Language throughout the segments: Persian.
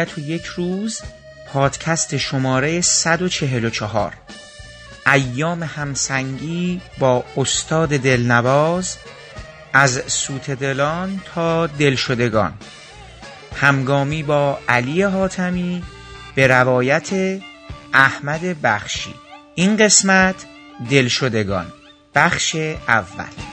ابدیت و یک روز پادکست شماره 144 ایام همسنگی با استاد دلنواز از سوت دلان تا دلشدگان. همگامی با علی حاتمی به روایت احمد بخشی. این قسمت دلشدگان. بخش اول.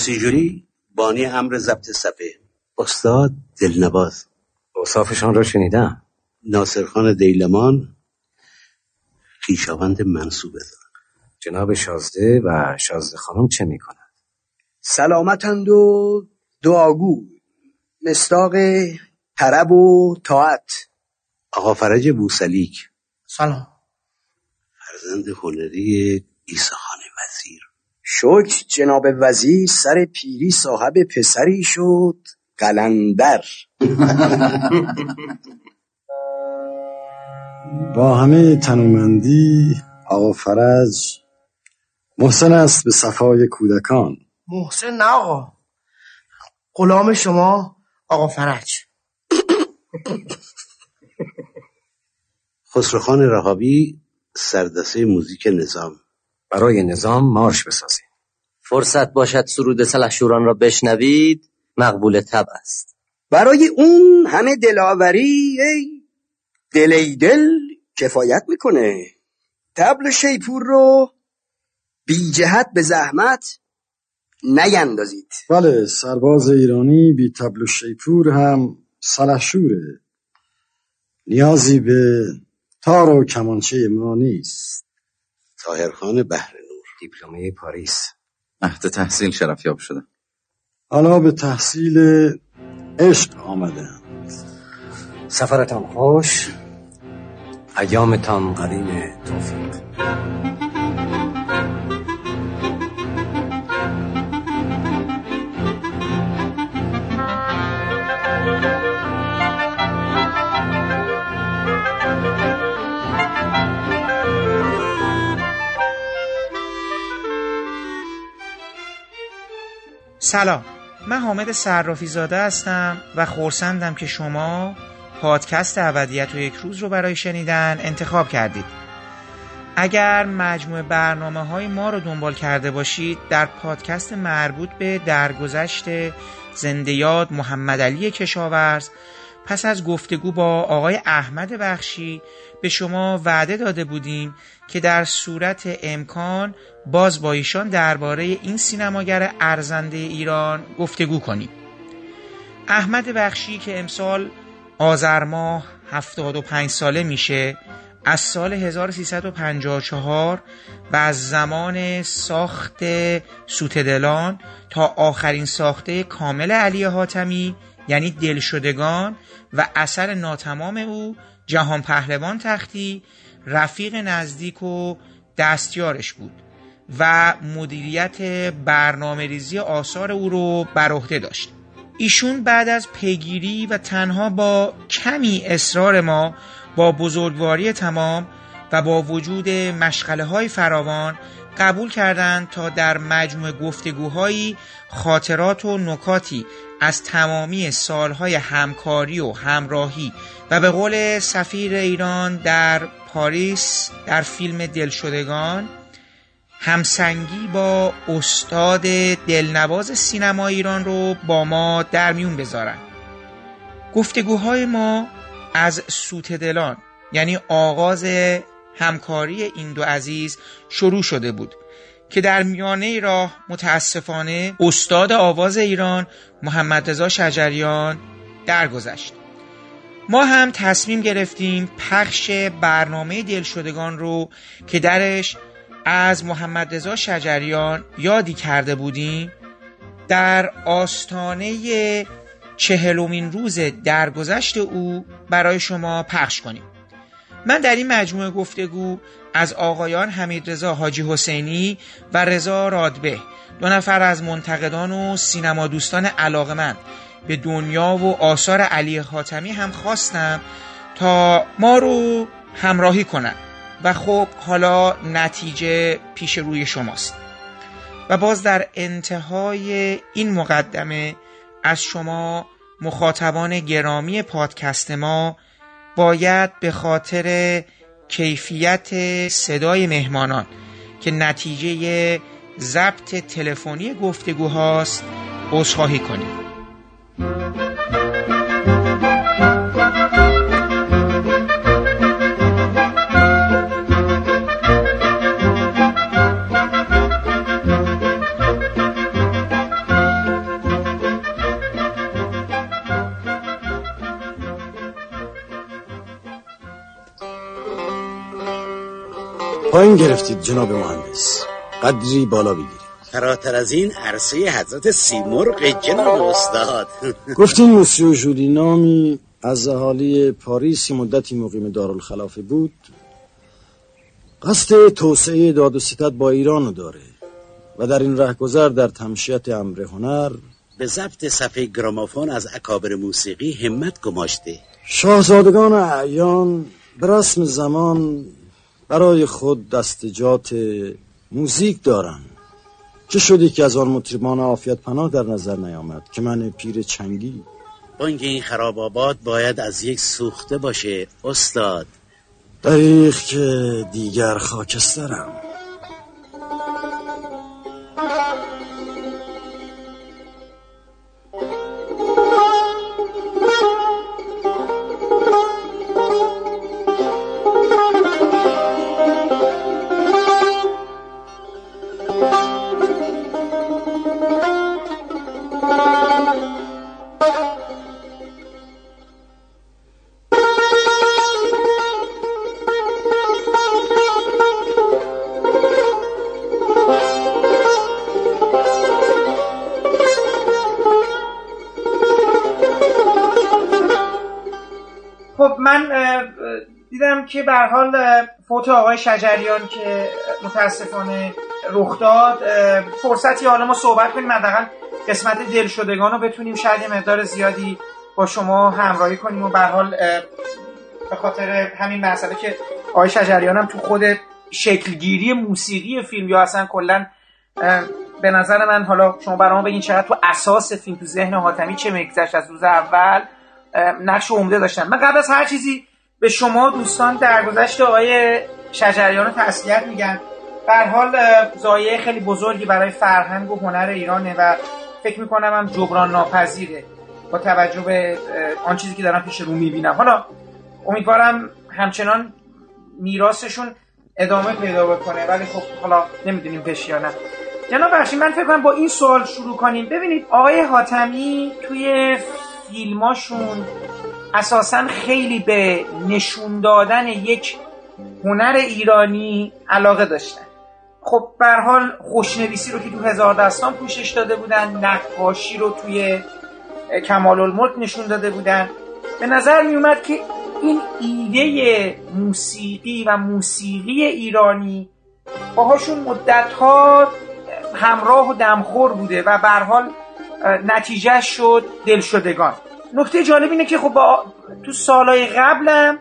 موسیجوری بانی امر ضبط صفحه. استاد دلنواز. اوصافشان را شنیدم. ناصرخان دیلمان خیشاوند منصوب جناب شازده و شازده خانم چه می‌کنند؟ سلامتند و دعاگو. مستاق طرب و طاعت. آقا فرج بوسلیک. سلام. فرزند هنری ایسا خان وزیر. شکر جناب وزیر سر پیری صاحب پسری شد قلندر. با همه تنومندی آقا فرج محسن است به صفای کودکان. محسن نه آقا. غلام شما آقا فرج. خسروخان رهابی سردسته موزیک نظام. برای نظام مارش بسازیم. فرصت باشد سرود سلحشوران را بشنوید مقبول تب است. برای اون همه دلاوری ای دل ای دل کفایت می‌کنه. تبل شیپور رو بی جهت به زحمت نیندازید. بله سرباز ایرانی بی تبل و شیپور هم سلحشوره. نیازی به تار و کمانچه ما نیست. تاهرخان بهر نور. دیپلمه پاریس. مهد تحصیل شرفیاب شدم حالا به تحصیل عشق آمده. سفرتان خوش. ایامتان قدیم توفیق. سلام. من حامد صرافی زاده هستم و خورسندم که شما پادکست ابدیت و یک روز رو برای شنیدن انتخاب کردید. اگر مجموع برنامه های ما رو دنبال کرده باشید در پادکست مربوط به درگذشت زنده یاد محمد علی کشاورز پس از گفتگو با آقای احمد بخشی به شما وعده داده بودیم که در صورت امکان باز با ایشان درباره این سینماگر ارزنده ایران گفتگو کنیم. احمد بخشی که امسال آذر ماه 75 ساله میشه از سال 1354 و از زمان ساخت سوتدلان تا آخرین ساخته کامل علی حاتمی یعنی دلشدگان و اثر ناتمام او جهان پهلوان تختی رفیق نزدیک و دستیارش بود و مدیریت برنامه ریزی آثار او رو بر عهده داشت. ایشون بعد از پیگیری و تنها با کمی اصرار ما با بزرگواری تمام و با وجود مشغله های فراوان قبول کردند تا در مجموع گفتگوهایی خاطرات و نکاتی از تمامی سالهای همکاری و همراهی و به قول سفیر ایران در پاریس در فیلم دلشدگان همسنگی با استاد دلنواز سینما ایران رو با ما در میون بذارن. گفتگوهای ما از سوت دلان یعنی آغاز همکاری این دو عزیز شروع شده بود که در میانه راه متاسفانه استاد آواز ایران محمد رضا شجریان درگذشت. ما هم تصمیم گرفتیم پخش برنامه دلشدگان رو که درش از محمد رضا شجریان یادی کرده بودیم در آستانه چهلمین روز درگذشت او برای شما پخش کنیم. من در این مجموعه گفتگو از آقایان حمید رضا حاجی حسینی و رضا رادبه دو نفر از منتقدان و سینما دوستان علاقمند به دنیا و آثار علی خاتمی هم خواستم تا ما رو همراهی کنن. و خب حالا نتیجه پیش روی شماست. و باز در انتهای این مقدمه از شما مخاطبان گرامی پادکست ما باید به خاطر کیفیت صدای مهمانان که نتیجه ضبط تلفنی گفتگوهاست عذرخواهی کنیم. پایین گرفتید جناب مهندس. قدری بالا بگیرید. فراتر از این عرصه حضرت سیمرغ جناب استاد. گفتین موسیو جولی نامی از اهالی پاریسی مدتی مقیم دارالخلافه بود. قصد توسعه داد و ستد با ایران داره و در این رهگذر در تمشیت امر هنر به ضبط صفحه گرامافون از اکابر موسیقی همت گماشته. شاهزادگان اعیان به رسم زمان برای خود دستجات موزیک دارن چه شدی که از آن مطربان آفیت پناه در نظر نیامد که من پیر چنگی؟ بانگ این خراب آباد باید از یک سوخته باشه استاد. دقیق که دیگر خاکسترم. که به حال فوت آقای شجریان که متاسفانه رخ داد فرصتی حالا ما صحبت کنیم حداقل قسمت دلشدگان رو بتونیم شاید مقدار زیادی با شما همراهی کنیم و به حال به خاطر همین مسئله که آقای شجریان هم تو خود شکلگیری موسیقی فیلم یا اصلا کلا به نظر من حالا شما برام بگین چقدر تو اساس فیلم تو ذهن حاتمی چه میگذشت از روز اول نقش عمده داشتن. من قبل از هر چیزی به شما دوستان درگذشت آقای شجریان رو تسلیت میگم در حال زایه خیلی بزرگی برای فرهنگ و هنر ایرانه و فکر می‌کنم هم جبران ناپذیره با توجه به آن چیزی که دارم پیش رو می‌بینم. حالا امیدوارم همچنان میراثشون ادامه پیدا بکنه ولی خب حالا نمی‌دونیم بشه یا نه. جناب بخشی من فکر کنم با این سوال شروع کنیم. ببینید آقای حاتمی توی فیلماشون اساسا خیلی به نشون دادن یک هنر ایرانی علاقه داشتن. خب به حال خوشنویسی رو که تو هزار دستان پوشش داده بودن نقاشی رو توی کمال الملک نشون داده بودن. به نظر می اومد که این ایده موسیقی و موسیقی ایرانی باهاشون مدت ها همراه و دمخور بوده و به حال نتیجه شد دلشدگان. نکته جالب اینه که خب با تو سالهای قبلم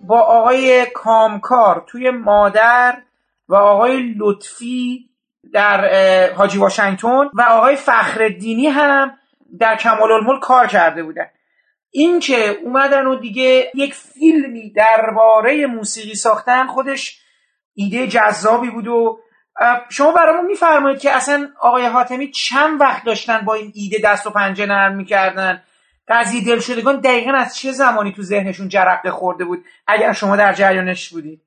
با آقای کامکار توی مادر و آقای لطفی در حاجی واشنگتن و آقای فخردینی هم در کمال الملک کار کرده بودن. این که اومدن و دیگه یک فیلمی درباره موسیقی ساختن خودش ایده جذابی بود و شما برامون میفرمایید که اصلا آقای حاتمی چند وقت داشتن با این ایده دست و پنجه نرم می‌کردن؟ قضیه دلشدگان دقیقا از چه زمانی تو ذهنشون جرقه خورده بود؟ اگر شما در جریانش بودید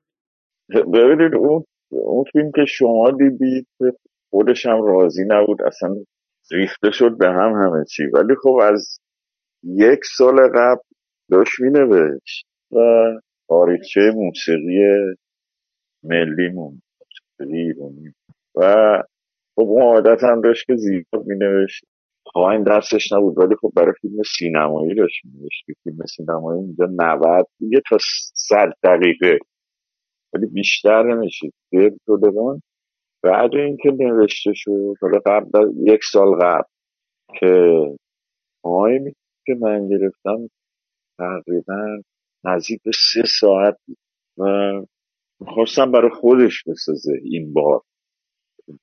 ببینید اون اون فیلم که شما دیدید خودش هم راضی نبود اصلا ریخته شد به هم همه چی. ولی خب از یک سال قبل داشت مینوشت و تاریخچه موسیقی ملیمون موسیقی ایرانی و خب اون عادت هم داشت که زیاد مینوشت. این دستش نبود ولی خب برای فیلم سینمایی داشت مینوشت. که فیلم سینمایی اینجا 90 یه تا 100 دقیقه. ولی بیشتر نمیشه دل شدگان بعد اینکه نوشته شد حالا قبل یک سال قبل که تایمی که من گرفتم تقریبا نزدیک به سه ساعت بود. و می‌خواستم برای خودش بسازه این بار.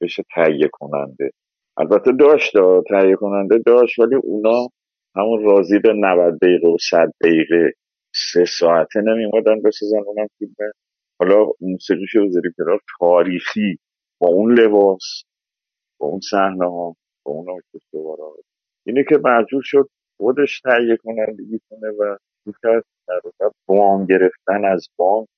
بشه تهیه کننده البته داشت تهیه کننده داشت ولی اونا همون راضی به 90 دقیقه و 100 دقیقه سه ساعته نمیمادن بسازن اونم فیلم حالا موسیقیشو بذاری کنار تاریخی با اون لباس با اون صحنه ها با اون ارکستر بارا اینه که مجبور شد خودش تهیه کنندگی کنه و می‌کرد در وام گرفتن از بانک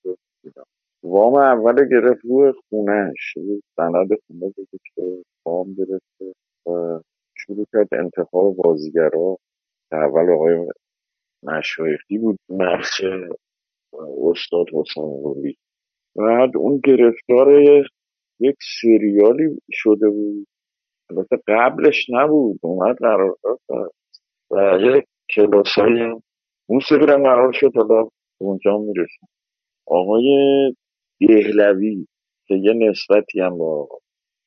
اینا. وام اول گرفت روی خونهش روی سند خونه بود که وام گرفته و شروع کرد انتخاب بازیگرا. که اول آقای مشایخی بود نقش استاد حسین قلی بعد اون گرفتار یک سریالی شده بود. البته قبلش نبود. اومد قرار داد و یک کلاس های موسیقی رو قرار شد. حالا اونجا می‌رسیم. آقای دهلوی که یه نسبتی هم با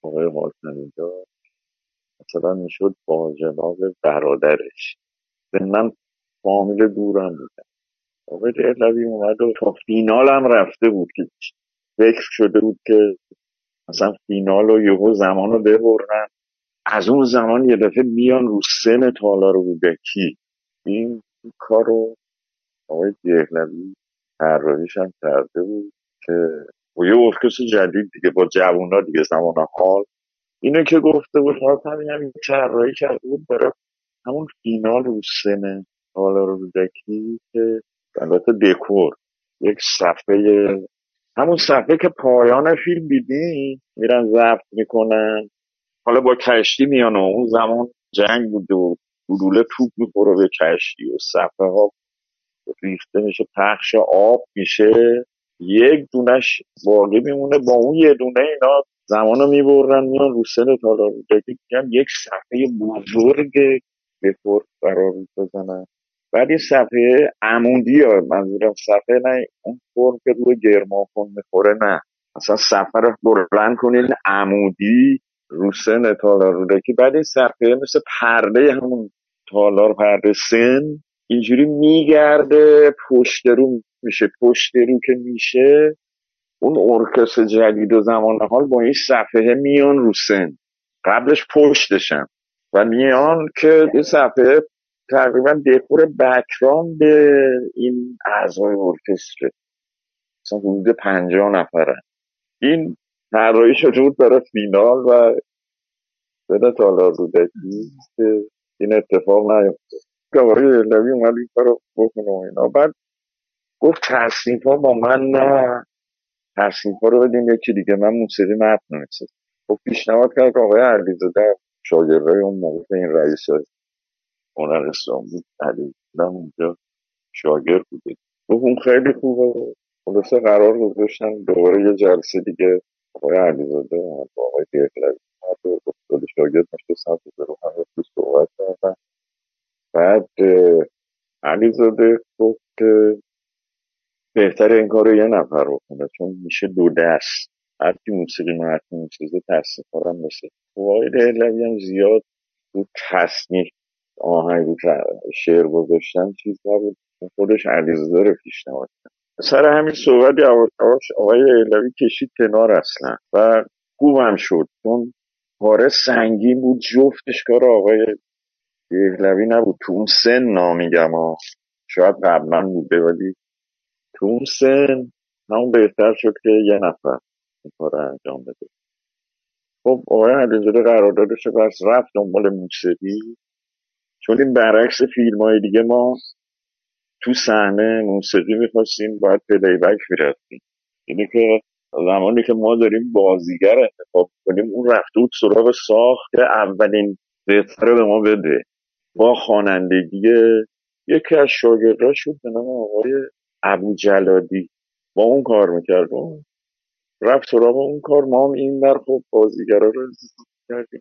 آقای حاتمی داشت مثلا می‌شد با جناب برادرش. من فامیل دورم بودن آقای دهلوی اومد و تا فینال هم رفته بود که فکر شده بود که مثلا فینال و یهو زمان رو ببرن. از اون زمان یه دفعه بیان رو سن تالار رودکی این کار رو آقای دهلوی طراحیش هم کرده بود. با یه ارکستر جدید دیگه با جوونا دیگه زمان حال. اینو که گفته بود حاتمی هم طراحی کرده بود برای همون فینال رو سن تالار رودکی که البته دکور. یک صفحه همون صفحه که پایان فیلم دیدین میرن ضبط می‌کنن. حالا با کشتی میان و اون زمان جنگ بود و گلوله توپ می‌خوره به کشتی و صفحه ها ریخته میشه پخش آب میشه. یک دونش باقی میمونه. با اون یه دونه اینا زمان رو می‌برن میان رو سن تالار میگن یک صفحه بزرگ بکر قرار بزنن بعد این صفحه عمودی ها. منظورم صفحه نه اون فرم که روی گرمافون می‌خوره نه. مثلا صفحه رو بلند کنین عمودی رو سن تالار رودکی بعد این صفحه مثل پرده همون تالار پرده سن اینجوری میگرده پشت رو میشه پشت رو که میشه اون ارکستر جدید و زمان حال با این صفحه میان رو سن. قبلش پشتشن. و میان که این صفحه تقریبا دکور به این اعضای ارکستر. مثلا حدود پنجاه نفرن. این طراحی شده بود برای فینال و بده تالار رودکی که این اتفاق نیفته آقای علوی اومد این کار رو بکنه و اینا. بعد گفت تصنیف ها با من نه. تصنیف ها رو بدین یکی دیگه. من موسیقی متن نمی‌سازم. خب پیشنهاد کرد که آقای علیزاده شاگردای اون موقع این رئیس هنرستان بود علیزاده اونجا شاگرد بوده. گفت اون خیلی خوبه. خلاصه قرار گذاشتن دوباره یه جلسه دیگه آقای علیزاده با آقای دهلوی استاد شاگرد نشستن تو رو هم تو صحبت کردن. بعد علیزاده گفت که بهتره این کار رو یه نفر بکنه چون میشه دو دست. هر کی موسیقی متن می‌سازه هم مثل آقای دهلوی هم زیاد رو تصنیف آهنگ رو شعر گذاشتن چیز نبود. خودش علیزاده رو پیشنهاد کرد. سر همین صحبت یواش آقای دهلوی کشید کنار اصلا و خوبم شد. چون کار سنگین بود جفتش کار آقای دهلوی نبود. تو اون سن نامیگم ها. شاید قبلا بوده ولی تو اون سن همون بهتر شد که یه نفر این کار انجام بده. خب آقای علیزاده قراردادش رو بس رفت دنبال موسیقی چون این برعکس فیلم های دیگه ما تو صحنه موسیقی می‌خواستیم باید پلی بک می‌رفتیم. اینه که زمانی که ما داریم بازیگر انتخاب کنیم اون رفته بود سراغ ساخت اولین بهتره به ما بده. با خوانندگی یکی از شاگرداش بود به نام آقای ابو جلادی. با اون کار می‌کرد. رفت سراغ اون کار. ما هم این بر خب بازیگرا رو انتخاب کردیم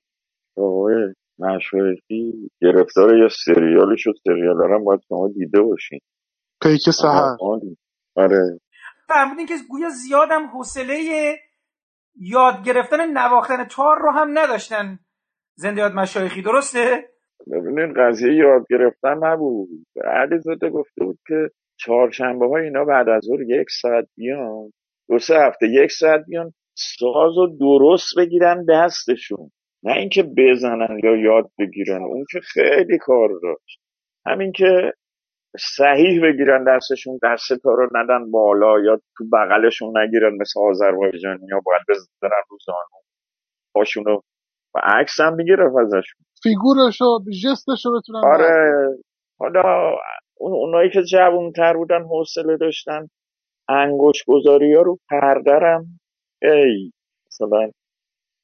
آقای مشورتی گرفتار یه سریالی شد. سریال هم باید شما دیده باشین. پیک سهر آره. فهمیدین که گویا زیادم حوصله یاد گرفتن نواختن تار رو هم نداشتن زنده یاد مشایخی. درسته؟ ببینید قضیه یاد گرفتن نبود. علیزاده گفته بود که چهارشنبه های اینا بعد از ظهر یک ساعت بیان دو سه هفته یک ساعت بیان ساز و درست بگیرن دستشون. نه اینکه بزنن یا یاد بگیرن اون که خیلی کار داشت. همین که صحیح بگیرن دستشون دست تا رو ندن بالا یا تو بغلشون نگیرن مثل آذربایجانی یا باید بزنن رو زانو. پاشونو و عکس هم می‌گرفت ازشون. فیگورش جستش رو بتونن آره. حالا اونایی که جوانتر بودن حوصله داشتن انگوش گذاری ها رو پردرم ای مثلا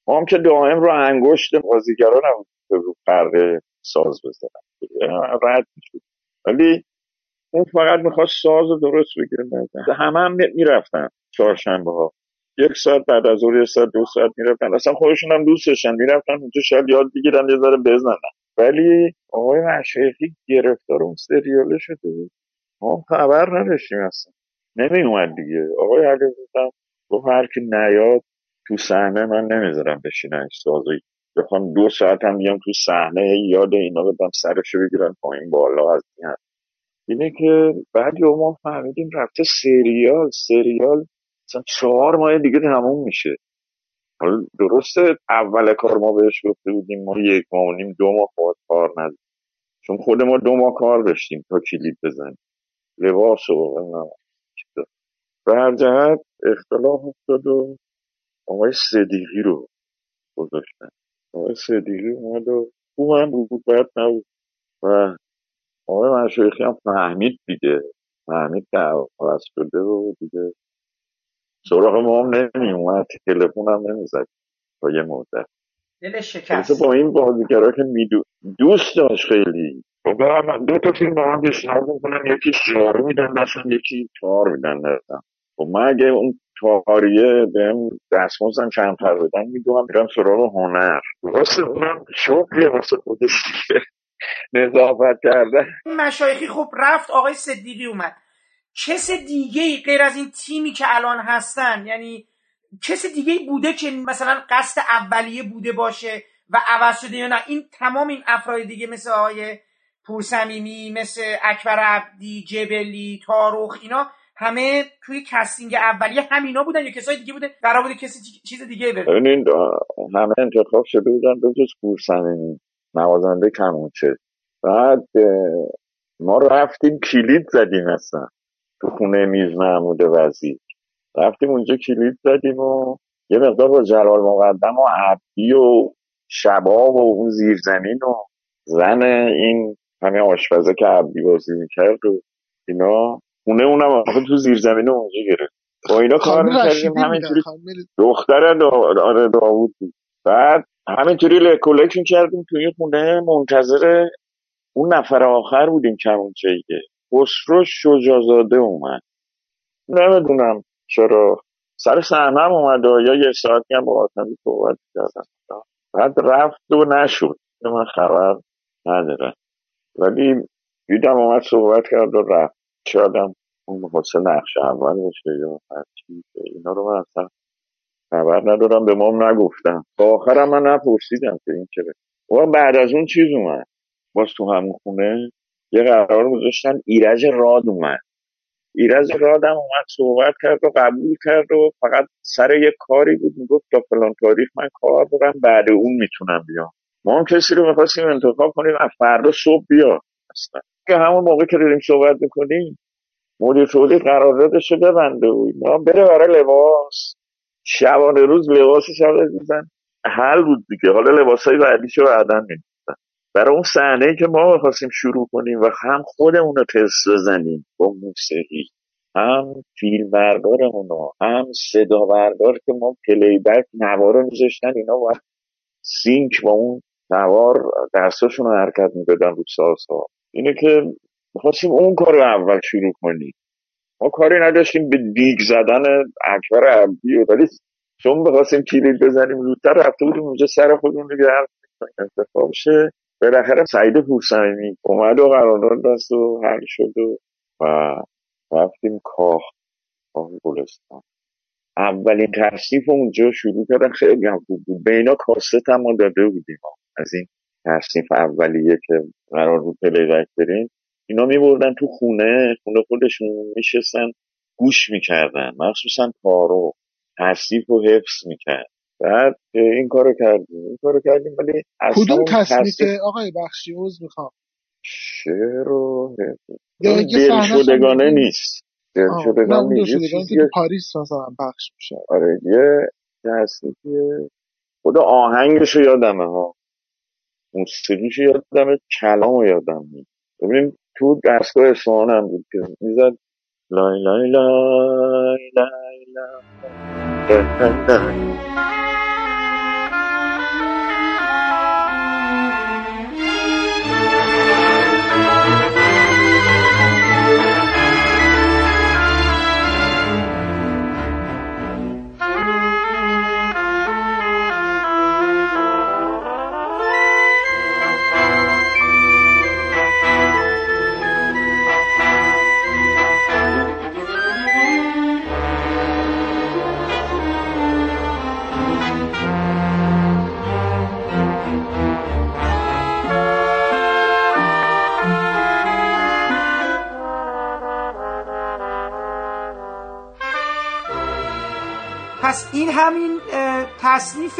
ما هم که دائم رو انگشت بازیگرا نبود رو پرده ساز بزنن. رد می‌شد. ولی اون فقط می‌خواست ساز رو درست بگیره. همه هم می‌رفتن چهارشنبه ها یک ساعت بعد از ظهر یک ساعت دو ساعت می‌رفتن. اصلا خودشون هم دوست داشتن. می‌رفتن اونجا شاید یاد بگیرن یه ذره بزنن. ولی آقای مشایخی گرفتار اون سریاله شده بود. ما خبر نداشتیم اصلا. نمی اومد دیگه. آقای علیزاده گفت هر کی نیاد تو صحنه من نمی‌ذارم بشینن سازی. بخوام دو ساعت هم بیام تو صحنه یاد اینا بدم سرشو بگیرن پایین بالا از این. اینه که بعد ما فهمیدیم رفته سریال سریال مثلا چهار ماه دیگه تموم میشه. حالا درسته اول کار ما بهش گفته بودیم ما یک ماه و نیم دو ماه باید کار نداریم. چون خود ما دو ماه کار داشتیم تا کلیپ بزنیم. لباس و به هر جهت اختلاف افتاد و آقای صدیقی رو گذاشتن. آقای صدیقی اومد و خوب هم بود باید نبود. و آقای مشایخی هم فهمید دیگه. فهمید که عوض شده و دیگه سراغ ما هم نمی اومد تلفن هم نمی زد تا یه مدت. دلش البته شکست. با این بازیگرا که میدو دوست داشت خیلی. خب برم دو تا فیلم با هم پیشنهاد می‌کنن یکی سیاره میدن دستم یکی تار میدن دستم خب من اگه اون تاریه بهم دستمزدم کمتر بدن می‌دونم میرم سراغ هنر. واسه اونم شغلیه واسه خودش دیگه. نظافت کردن. این مشایخی خب رفت آقای صدیقی اومد. کس دیگه ای غیر از این تیمی که الان هستن یعنی کس دیگه ای بوده که مثلا قصد اولیه بوده باشه و عوض شده یا نه. این تمام این افراد دیگه مثل آقای پورسمیمی مثل اکبر عبدی جبلی تاروخ اینا همه توی کستینگ اولیه همینا بودن یا کسای دیگه بوده؟ قرار بوده کسی چی- چیز دیگه بره ببینید همه انتخاب شده بودن به جز گورسنینی نوازنده کمونچه بعد ما رفتیم کلید زدیم اصلا. تو خونه میز محمود وزیر. رفتیم اونجا کلید زدیم و یه مقدار با جلال مقدم و عبدی و شباب و اون زیرزمین و زن این همه آشپزه که عبدی بازی می‌کرد و اینا خونه اونم آخه تو زیرزمین اونجا گرفت. با اینا کار می‌کردیم همینجوری دختر دا... آره داوود بود. بعد همینطوری لکولک می‌کردیم توی خونه منتظر اون نفر آخر بودیم کمونچه که. خسرو شجازاده اومد. نمی‌دونم چرا. سر صحنه اومد و یا یه ساعتی هم با آتمی صحبت کردم. بعد رفت و نشد. من خبر ندارم ولی دیدم اومد صحبت کرد و رفت. شادم اون می‌خواسته نقش اول باشه یا هرچی اینا رو من اصلا خبر ندارم. به ما نگفتم تا آخرم من نپرسیدم که این چه و بعد از اون چیز اومد. باز تو همون خونه یه قرار گذاشتن ایرج راد اومد. ایرج راد هم اومد صحبت کرد و قبول کرد و فقط سر یه کاری بود می‌گفت تا فلان تاریخ من کار دارم بعد اون می‌تونم بیام. ما هم کسی رو می‌خواستیم انتخاب کنیم از فردا صبح بیا اصلا. که همون موقع که داریم صحبت می‌کنیم مدیر تولید قراردادش رو ببنده بود. ما بره برای لباس. شبانه روز لباسش هم بزن حل بود دیگه. حالا لباسای بعدیشو بعدا می‌دونن برای اون صحنه که ما خواستیم شروع کنیم و هم خودمون رو تست بزنیم با موسیقی هم فیلم بردارمون رو هم صدا بردار که ما پلی بک نوار میذاشتن اینا و سینک با اون نوار دستاشون رو حرکت می‌دادن رو سازها. اینه که خواستیم اون کار رو اول شروع کنیم. ما کاری نداشتیم به دیگ زدن اکبر عبدی ولی چون بخواستیم کلید بزنیم زودتر رفته بودیم اونجا سر خودمون رو گرم انتخاب شه. بالاخره سعید پورسمیمی اومد و قرارداد دست و حل شد و, و رفتیم کاخ کاخ گلستان. اولین تصنیف اونجا شروع کردن خیلی هم خوب بود. به اینا کاست هم داده بودیم. از این تصنیف اولیه که قرار بود پلی بریم اینا میبردن تو خونه خونه خودشون میشستن گوش می‌کردن. مخصوصا پارو تصنیف رو حفظ می‌کرد. بعد این کارو کردیم این کارو کردیم ولی کدوم تصنیف آقای بخشی عوض می‌خوام شعر رو یا دل شدگانه نیست دل شدگانه دل نیست شدگانه که تو پاریس مثلا پخش میشه آره یه تصنیفی خدا آهنگش رو یادمه ها موسیقیش یادمه کلام رو یادم نیست ببینیم تو دستگاه اصفهان هم بود که می‌زد لای لای لای لای لای پس این همین تصنیف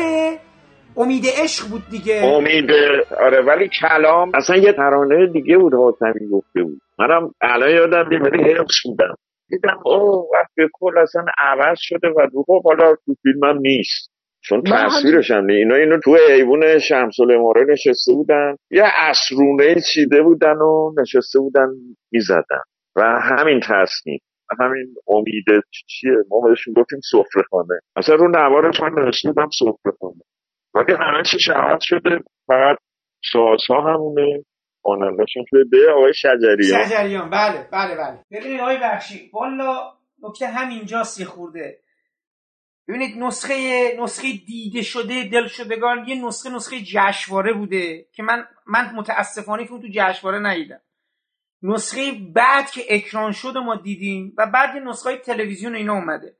امید عشق بود دیگه. امید آره ولی کلام اصلا یه ترانه دیگه بود حاتمی گفته بود. منم الان یادم میاد ولی حفظ بودم دیدم اوه وقتی کل اصلا عوض شده و خب حالا تو فیلمم نیست. چون تصویرش هم اینا اینو تو ایوون شمس الاماره نشسته بودن. یه اسرونه چیده بودن و نشسته بودن می‌زدن. و همین تصنیف. همین امید چیه؟ ما بهشون گفتیم سفره خانه اصلا رو نوارش من نوشته بودم سفره خانه ولی همه چی عوض شده. فقط سازها همونه. خوانندهشون شده. آقای شجریان. شجریان. بله بله بله. ببینید آقای بخشی والا نکته همینجاست یه خورده. ببینید نسخه نسخه دیده شده دل شدگان یه نسخه نسخه جشنواره بوده که من من متاسفانه فیلم تو جشنواره ندیدم. نسخه بعد که اکران شد ما دیدیم و بعد یه نسخه های تلویزیون اینا اومده.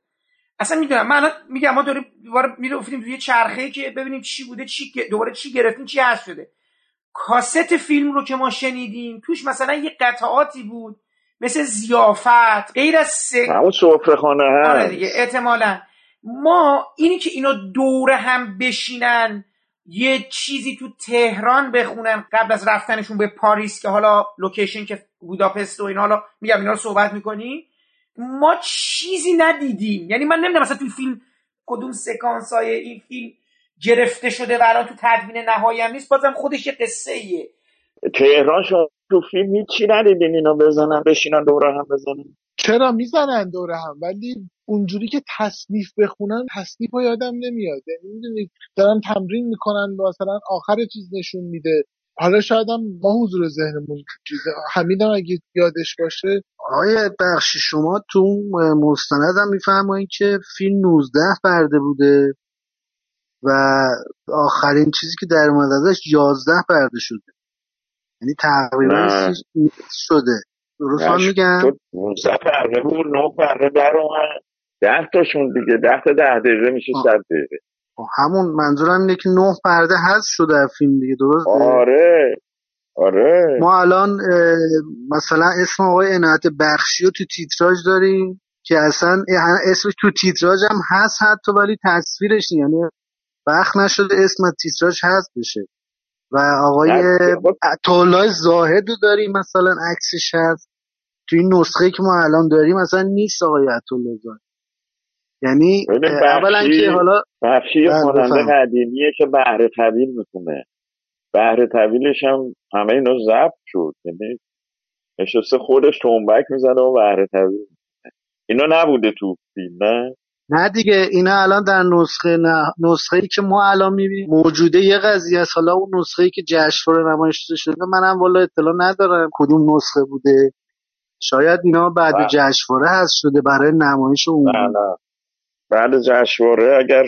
اصلا می‌دونم من میگم ما داریم دوباره می‌رفتیم توی چرخه که ببینیم چی بوده چی دوباره چی گرفتیم چی هست شده. کاست فیلم رو که ما شنیدیم توش مثلا یه قطعاتی بود مثل زیافت غیر از سه همون سفره خانه هست آره دیگه احتمالا. ما اینی که اینا دوره هم بشینن یه چیزی تو تهران بخونن قبل از رفتنشون به پاریس که حالا لوکیشن که بوداپست و اینا حالا میگم اینا رو صحبت می‌کنی؟ ما چیزی ندیدیم. یعنی من نمی‌دونم مثلا تو فیلم کدوم سکانس های این فیلم گرفته شده و الان تو تدوین نهایی هم نیست بازم خودش یه قصه ایه تهران شما تو فیلم هیچی ندیدین اینا بزنن بشینن دوره هم بزنن. چرا می‌زنن دوره هم؟ ولی اونجوری که تصنیف بخونن تصنیف ها یادم نمیاد. یعنی می‌دونید دارن تمرین می‌کنن مثلا آخر چیز نشون میده. حالا شاید هم ما حضور ذهنمون چیزه حمیدم اگه یادش باشه. آقای بخشی شما تو مستند هم میفرمایید که فیلم 19 پرده بوده و آخرین چیزی که در اومد ازش 11 پرده شده. یعنی تقریبا شده. درست میگم 19 پرده بود 9 پرده در اومد. 10 تاشون دیگه 10 تا 10 دقیقه میشه 100 دقیقه همون منظورم اینه که 9 پرده هست شده فیلم دیگه درست آره. آره. ما الان مثلا اسم آقای عنایت بخشی رو تو تیتراژ داریم که اصلا اسمش تو تیتراژ هم هست حتی ولی تصویرش یعنی وقت نشده اسم تیتراژ هست بشه. و آقای طولای زاهد رو داریم مثلا عکسش هست تو این نسخه که ما الان داریم مثلا نیست آقای عطولای زاهد. یعنی اولا که حالا بخشی بله، خواننده. قدیمیه که بهره طویل می‌خونه. بهره طویلش هم همه اینا ضبط شد. یعنی نشسته خودش تنبک می‌زنه و بهره طویل. اینا نبوده تو فیلم نه؟ نه دیگه اینا الان در نسخه نه نسخه ای که ما الان می‌بینیم موجوده یه قضیه است. حالا اون نسخه ای که جشنواره نمایش داده شده منم والا اطلاع ندارم کدوم نسخه بوده. شاید اینا بعد بله. جشنواره هست شده برای نمایش عمومی نه بعد جشنواره اگر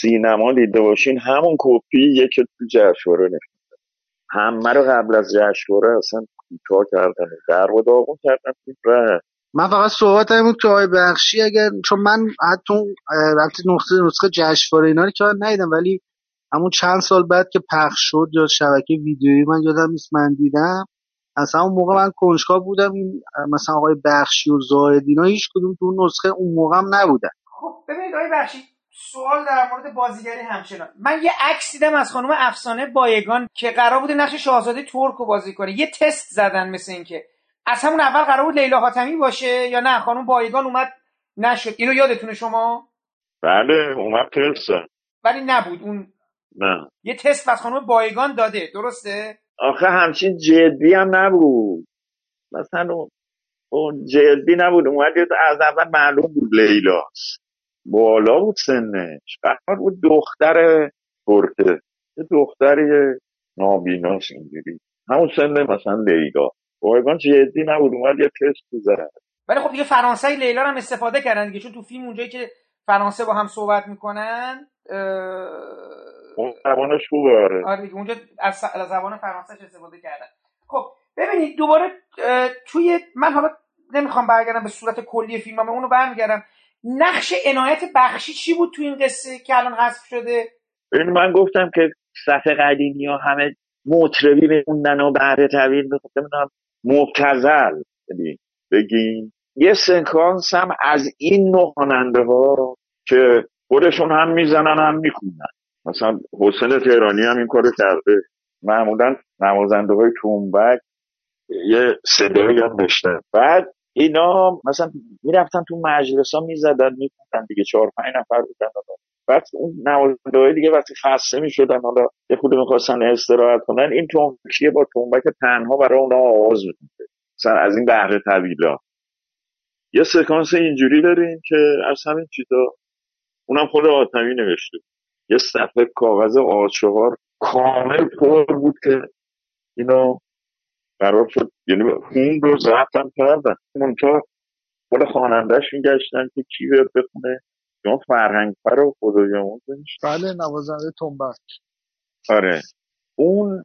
سینما دیده باشین همون کپی که تو جشنواره نشون همه رو قبل از جشنواره اصلا کوتاه کردن. در و داغون کردن من فقط صحبت این بود که آقای بخشی اگر چون من حتی البته نسخه نسخه جشنواره اینا رو که ندیدم ولی همون چند سال بعد که پخش شد یا شبکه ویدیویی من یادم نیست من دیدم اصلا اون موقع من کنجکاو بودم این مثلا آقای بخشی و زاهد اینا هیچ کدوم تو نسخه اون موقع هم نبودن. خب ببینید آقای بخشی سوال در مورد بازیگری همچنان. من یه عکس دیدم از خانم افسانه بایگان که قرار بود نقش شاهزاده ترک رو بازی کنه. یه تست زدن مثل اینکه از همون اول قرار بود لیلا حاتمی باشه یا نه؟ خانم بایگان اومد نشد. اینو یادتونه شما؟ بله اومد ترسه ولی نبود. اون نه. یه تست از خانم بایگان داده. درسته؟ آخه همچین جدی هم نبود. مثلا اون- اون جدی نبود. اومد از اول معلوم بود لیلاست. بالا بود سنش. قرار بود دختر ترکه یه دختری نابیناست اینجوری. همون سن مثلا لیلا. بایگان جدی نبود اومد یه تست زد. ولی خب دیگه فرانسوی لیلا هم استفاده کردن دیگه چون تو فیلم اونجایی که فرانسه با هم صحبت می‌کنن اون زبانش خوبه آره. آره دیگه اونجا از زبان فرانسهش استفاده کردن. خب ببینید دوباره توی من حالا نمی‌خوام برگردم به صورت کلی فیلم اما اونو برمیگردم. نقش عنایت بخشی چی بود تو این قصه که الان حذف شده؟ ببین من گفتم که صفحه قدیمی ها همه مطربی میخوندن و بهره طویل میخوندن مبتزل یعنی بگیم یه سکانس هم از این نوع خواننده ها که خودشون هم می‌زنن هم می‌خونن. مثلا حسین تهرانی هم این کارو کرده. معمولا نوازنده های تونبک یه صدایی هم داشتن بعد اینا مثلا می‌رفتن تو مجلس ها می‌زدن میخوندن دیگه. چهار پنج نفر بودن. بعد اون نوازنده های دیگه وقتی خسته می‌شدن حالا یه خود می‌خواستن استراحت کنن این تنبکیه با تنبک تنها برای اونا آواز می‌کنه مثلا از این بهره طویلا. یه سکانس اینجوری داریم که از همین چیزا اونم خود آتمی نوشته. یه صفحه کاغذ آچهار کامل پر بود که اینو قرار شد یعنی اون رو ضبط هم کردن. منتها خود خوانندهش میگشتن که کی بخونه. شما فرهنگ پر و خدایاموزش بله نوازنده تنبک. آره. اون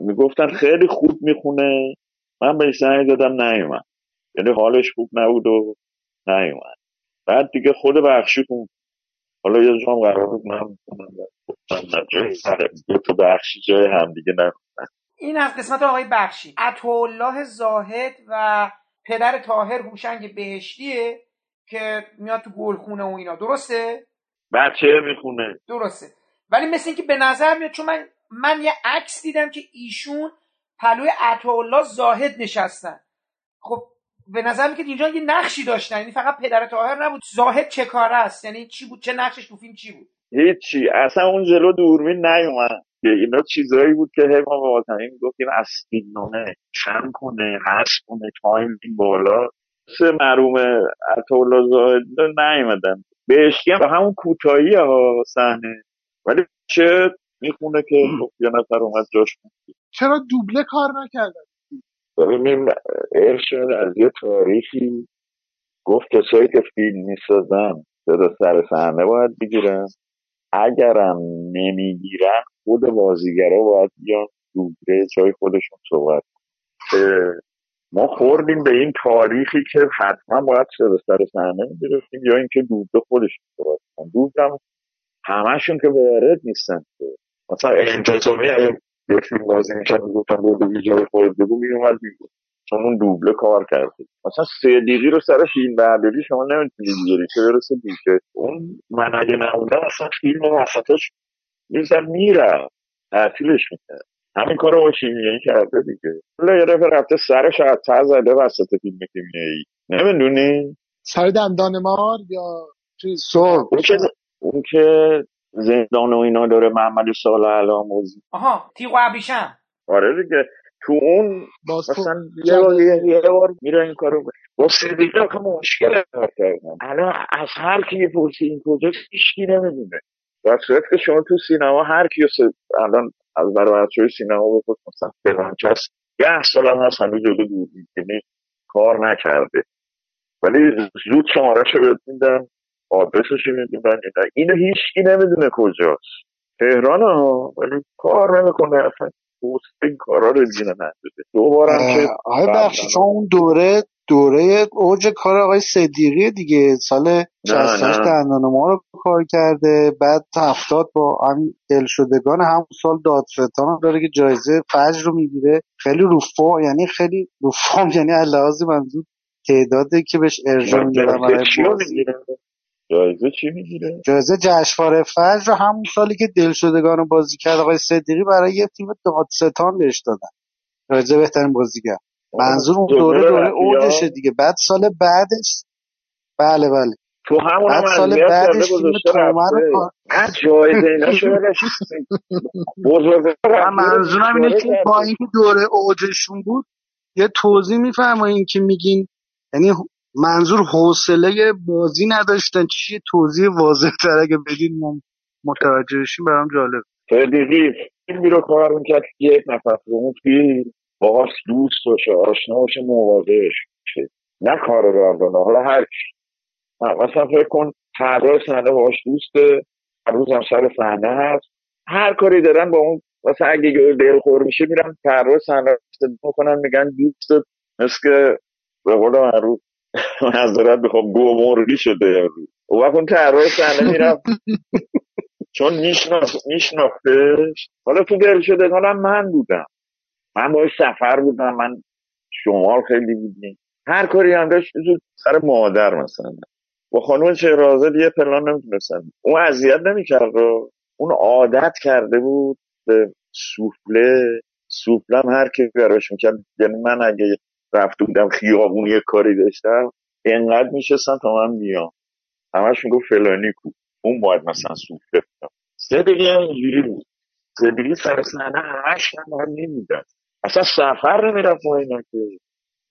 می‌گفتن خیلی خوب می‌خونه. من بهش زنگ دادم نیومد. یعنی حالش خوب نبود و نیومد. بعد دیگه خود بخشی کن حالا یه جام قرار بود من بخونم. گفتم نه، جای سر دو تا بخشی جای همدیگه نه این از قسمت آقای بخشی. عطاالله زاهد و پدر تاهر هوشنگ بهشتیه. که میاد تو گلخونه و اینا. درسته؟ بچه می‌خونه. درسته. ولی مثل اینکه به نظر میاد چون من من یه عکس دیدم که ایشون پلوی عطاالله زاهد نشستن. خب به نظر میاد که اینجا یه نقشی داشتن. یعنی فقط پدر تاهر نبود. زاهد چه کاره است؟ یعنی چی بود؟ چه نقشش تو فیلم چی بود؟ هیچی. اصلا اون جلو دوربین نیومد. که اینا چیزایی بود که هی ما به می‌گفتیم از فیلمنامه کم کنه حذف کنه تایم این بالا. مرحوم عطاالله زاهد نیومدن. بهشتی هم به همون کوتاهی ها صحنه. ولی چه می‌خونه که خب یه نفر اومد جاش. چرا دوبله کار نکردن؟ ببینیم ارشاد از یه تاریخی گفت کسایی که فیلم می‌سازن صدا سر صحنه باید بگیرن. اگرم نمی‌گیرن خود بازیگرا باید بیان دوبله جای خودشون صحبت ما خوردیم به این تاریخی که حتما باید صدا سر صحنه می‌گرفتیم یا اینکه دوبله خودشون صحبت کنن دوبله هم همشون که وارد نیستن که. مثلا انتظامی اگه یه فیلم بازی می‌کرد می‌گفتن برو بگی جای خودت بگو میومد می‌گفت چون اون دوبله کار کرده. مثلا سه دقیقی رو سر فیلم برداری شما نمی‌تونی بیاری چه برسه دیگه اون من اگه نبودم اصلا فیلم وسطش می‌زد میره تعطیلش می‌کرد. همین کارو با کیمیایی کرده دیگه. حالا یه دفعه رفته سرش از ته زده وسط فیلم کیمیایی نمی‌دونی؟ سر دندان مار یا چیز؟ صبح اون که اون که زندان و اینا داره محمد سال علاموزی آها تیغ و ابریشم. آره دیگه. تو اون مثلا یه بار یه, بار میره این کارو با سیدیقی آخه مشکل کار کردن الان از هر کی پرسی این کجاست هیچکی نمی‌دونه. در صورت که شما تو سینما هر کی الان از برای بچه سینما بپرس مثلا فرانچس ده سال هم هست هنوز جلو دور یعنی کار نکرده. ولی زود شماره شو بهت میدن آدرسش می‌دونن اینو هیچکی نمی‌دونه کجاست. تهران ها ولی کار نمی‌کنه اصلا. این کارا رو دیگه نداده دوبارم که آقای بخشی چون اون دوره دوره اوج کار آقای صدیقی دیگه سال 68 نه. دندان ما رو کار کرده. بعد هفتاد با همین دلشدگان همون سال دادفتان هم داره که جایزه فجر رو می‌گیره. خیلی روفا یعنی خیلی روفام یعنی لحاظ منظور تعدادی که بهش ارجاع می‌دادن جایزه چی می‌گیره؟ جایزه جشنواره فجر رو همون سالی که دلشدگان رو بازی کرد آقای صدیقی برای یه فیلم دادستان بهش دادن. جایزه بهترین بازیگر. منظور اون دوره دوره اوجشه دیگه. بعد سال بعدش بله بله. تو همون هم بعد سال بعدش فیلم تومن رو جایزه اینا شده منظورم اینه که با اینکه دوره اوجشون بود یه توضیح میفرمایین که میگین. یعنی منظور حوصله بازی نداشتن. چیه توضیح واضح تر اگه بدین من متوجه بشیم برام جالب. صدیقی فیلمی رو کار می‌کرد یک نفر تو اون فیلم باهاش دوست باشه آشنا باشه مواظبش باشه نه کار گردانه حالا هر مثلا فکر کن طراح صحنه باهاش دوسته هر روز هم سر صحنه هست. هر کاری دارن با اون مثلا اگه یه دلخور میشه میرن طراح صحنه رو می‌کنن میگن دوست مثل که به قول معذرت می‌خوام گو مرغی شده یارو اون وقت اون طراح صحنه می‌رفت. چون میشناخت میشناختش. حالا تو دل شدگانم من بودم. من باید سفر بودم. من شمال خیلی بودیم. هر کاری هم داشت زود سر مادر مثلا. با خانوم شهرازه یه پلان نمی‌تونستم اون اذیت نمی‌کرد. اون عادت کرده بود به سوفله. هم هر کی براش می‌کرد. یعنی من اگه رفته بودم خیابون یه کاری داشتم. انقدر میشستم تا من میام. همش می‌گفت فلانی کو. اون باید مثلا سوفله کنم سه دیگه هم اینجوری بود. سه دیگه سر صحنه همش هم نمیدن اصلا سفر نمی‌رفت با اینا که.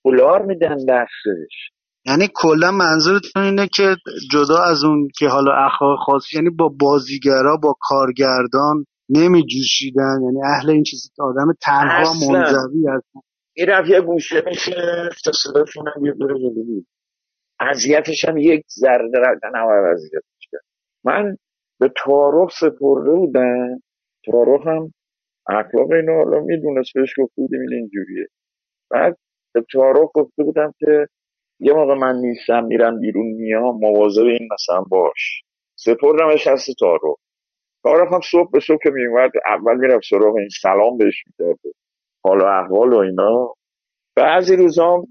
پولار میدن دستش. یعنی کلا منظورتون اینه که جدا از اون که حالا اخلاق خاص یعنی با بازیگرا با کارگردان نمی جوشیدن یعنی اهل این چیزی که آدم تنها. منزوی هستن. این رفت یه گوشه میشه تا صداشون هم یه جلو بود. اذیتش هم یک ذره نباید اذیتش کرد. من به تارخ سپرده بودم. تارخ هم اخلاق اینو حالا می‌دونست بهش گفته بودیم این اینجوریه. بعد به تارخ گفته بودم که یه موقع من نیستم میرم بیرون میام مواظب این مثلا باش. سپردمش هست تارخ تارخ هم صبح به صبح که میومد اول می‌رفت سراغ این سلام بهش می‌داده حال و احوال و اینا. بعضی روزا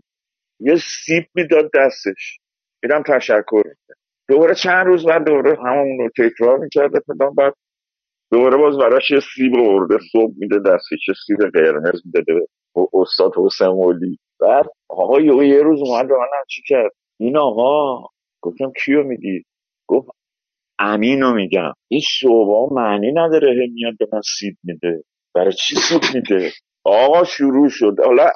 یه سیب می‌داد دستش. میرم تشکر می‌کرد دوباره چند روز بعد دوباره همون رو تکرار می‌کرده فلان بعد دوباره باز براش یه سیب آورده. صبح میده دستش یه سیب قرمز میده به استاد حسین مولی بعد آقا یه روز اومد به من چی کرد؟ این آقا گفتم کیو میگی گفت امینو میگم. این صبح معنی نداره میاد به من سیب میده. برای چی سیب میده؟ آقا شروع شد. حالا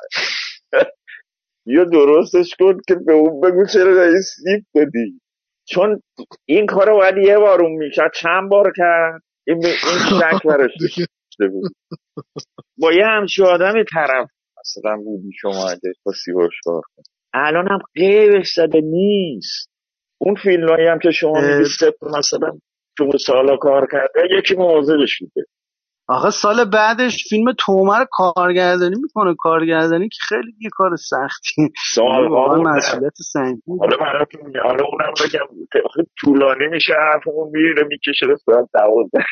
یا درستش کن که به اون بگو چرا سیب دادی چون این کارو باید یه بار اون می‌کرد. چند بار کرد. این به این شک برش داشته بود. با یه همچی آدمی طرف. مثلا بودی شما اگه با سیاوش کار کنی الان هم قیبش زده نیست. اون فیلم هم که شما سپ مثلا تو سالا کار کرده یکی مواظبش بوده آخه سال بعدش فیلم تومه رو کارگردانی می‌کنه. کارگردانی که خیلی یه کار سختی. سال واقعا بود. مسئولیت سنگین. حالا براتون حالا اونم بگم آخه طولانی میشه حرفمون میره می‌کشه ساعت دوازده.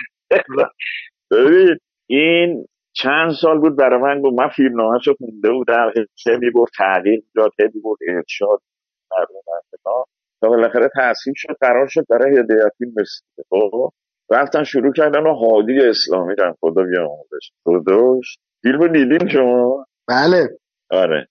ببین این چند سال بود برای من بود. من فیلم نامش خونده بودم. چه می‌برد تغییر می‌داد چه می‌برد ارشاد مردم تا بالاخره تصمیم شد قرار شد برای هدایت فیلم رسیده. خب؟ رفتن شروع کردن و هادی اسلامی رن خدا بیاموزش خداش فیلم دیدین شما؟ بله. آره.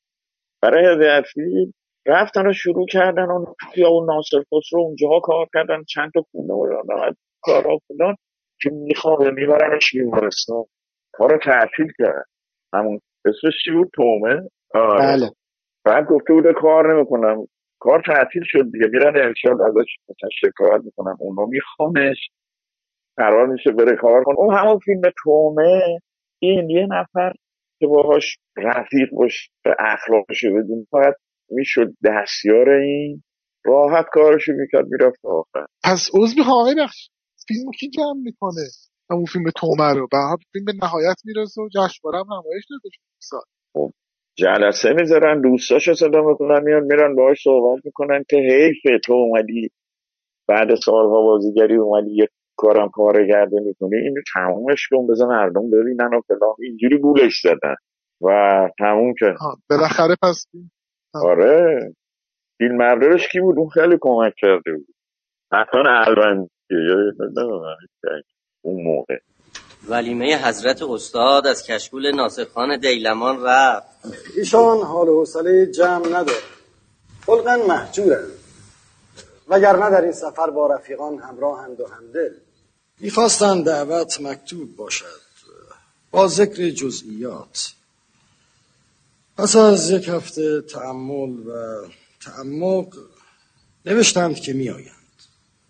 برای هدایت فیلم رفتن و شروع کردن اون خیابون ناصر خسرو اونجاها کار کردن چند تا خونه و کارا فلان که می‌خوام میبرنش بیمارستان. کارو تعطیل کرد همون اسمش چی بود؟ تومه؟ آره. بله. بعد گفته بوده کار نمی‌کنم. کار تعطیل شد دیگه. میرن ارشاد ازش شکایت می‌کنن. اونو میخوامش قرار میشه بره کار کنه. اون همون فیلم تومه این یه نفر که باهاش رفیق باشه اخلاقشو بدون فقط می‌شد دستیار این راحت کارشو می‌کرد می‌رفت آخر. پس عوض می‌خوام آقای بخش. فیلم کی جمع می‌کنه؟ همون فیلم تومه رو. به فیلم به نهایت می‌رسه و جشنواره هم نمایش داده سال. خب جلسه می‌ذارن دوستاشو صدا می‌کنن میان میرن باهاش صحبت می‌کنن که حیف تو اومدی. بعد سالها بازیگری اومدی یه کارم کارگرده می‌کنی اینو تمومش کن بزن مردم ببینن و فلان. اینجوری گولش زدن و تموم کرد آها، بالاخره پس آره. فیلم مردارش کی بود؟ اون خیلی کمک کرده بود. حسن البندی. اون موقع. ولیمه حضرت استاد از کشکول ناصرخان دیلمان رفت. ایشان حال و حوصله جمع نداره. خلقا محجورن وگرنه در این سفر با رفیقان همراهند و همدل. می‌خواستند دعوت مکتوب باشد. با ذکر جزئیات. پس از یک هفته تعمل و تعمق نوشتند که میآیند.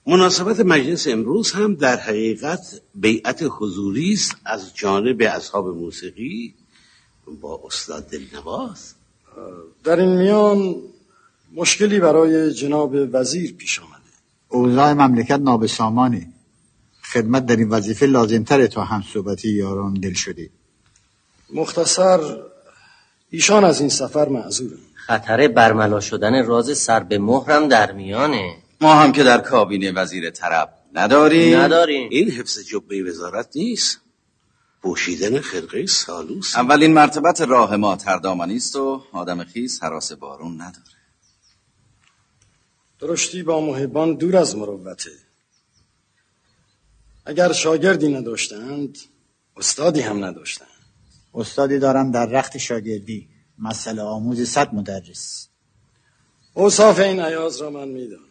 مناسبت مجلس امروز هم در حقیقت بیعت حضوری است از جانب اصحاب موسیقی با استاد دلنواز. در این میان مشکلی برای جناب وزیر پیش آمده. اوضاع مملکت نابسامانه خدمت در این وظیفه لازمتره تا هم صحبتی یاران دل شدی. مختصر ایشان از این سفر معذورن خطر برملا شدن راز سر به مهرم در میانه. ما هم که در کابینه وزیر طرب نداریم. نداریم. این حفظ جبه وزارت نیست. پوشیدن خرقه سالوس. اولین مرتبت راه ما تردامانی است و آدم خیز حراس بارون نداره. درشتی با محبان دور از مروته. اگر شاگردی نداشتند استادی هم نداشتند. استادی دارم در رخت شاگردی مسئله آموز صد مدرس. اوصاف این عیاز را من می‌دانم.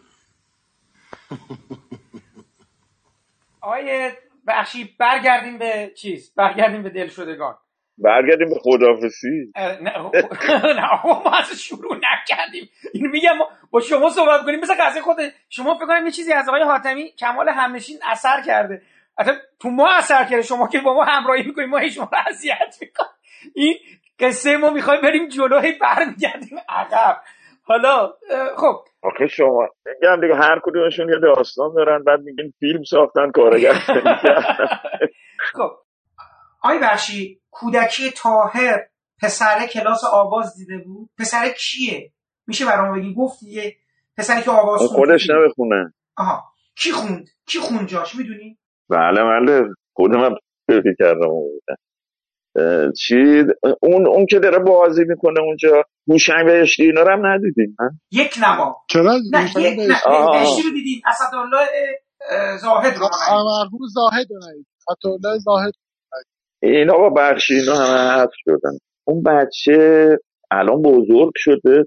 آقای بخشی برگردیم به چیز؟ برگردیم به دلشدگان. برگردیم به خدافسی نه نه ما اصلا شروع نکردیم. اینو میگم ما با شما صحبت کنیم. مثل قضیه خود شما فکر کنم یه چیزی از آقای حاتمی کمال همنشین اثر کرده. اصلا تو ما اثر کرده. شما که با ما همراهی می‌کنیم ما شما رو اذیت می‌کنیم. این قصه ما می‌خوایم بریم جلو برمیگردیم عقب. حالا خب. آخه شما میگم دیگه هر کدومشون یه داستان دارن بعد میگین فیلم ساختن کارگر خب. آی بخشی کودکی تاهر پسر کلاس آواز دیده بود؟ پسر کیه؟ میشه برام بگی؟ گفت یه پسری که آواز خودش نمی‌خونه. آها. کی خوند؟ کی خوند جاش؟ می‌دونی؟ بله بله. خودم فکر کردم چی؟ اون اون که داره بازی می‌کنه اونجا هوشنگ بهشتی اینا رو هم ندیدیم یک نوا چرا؟ نه یک نه بهشتی؟ رو دیدیم اسدالله اه، زاهد رو مرحوم زاهد رو زاهد اینا با بخشی اینا همه حذف شدن اون بچه الان بزرگ شده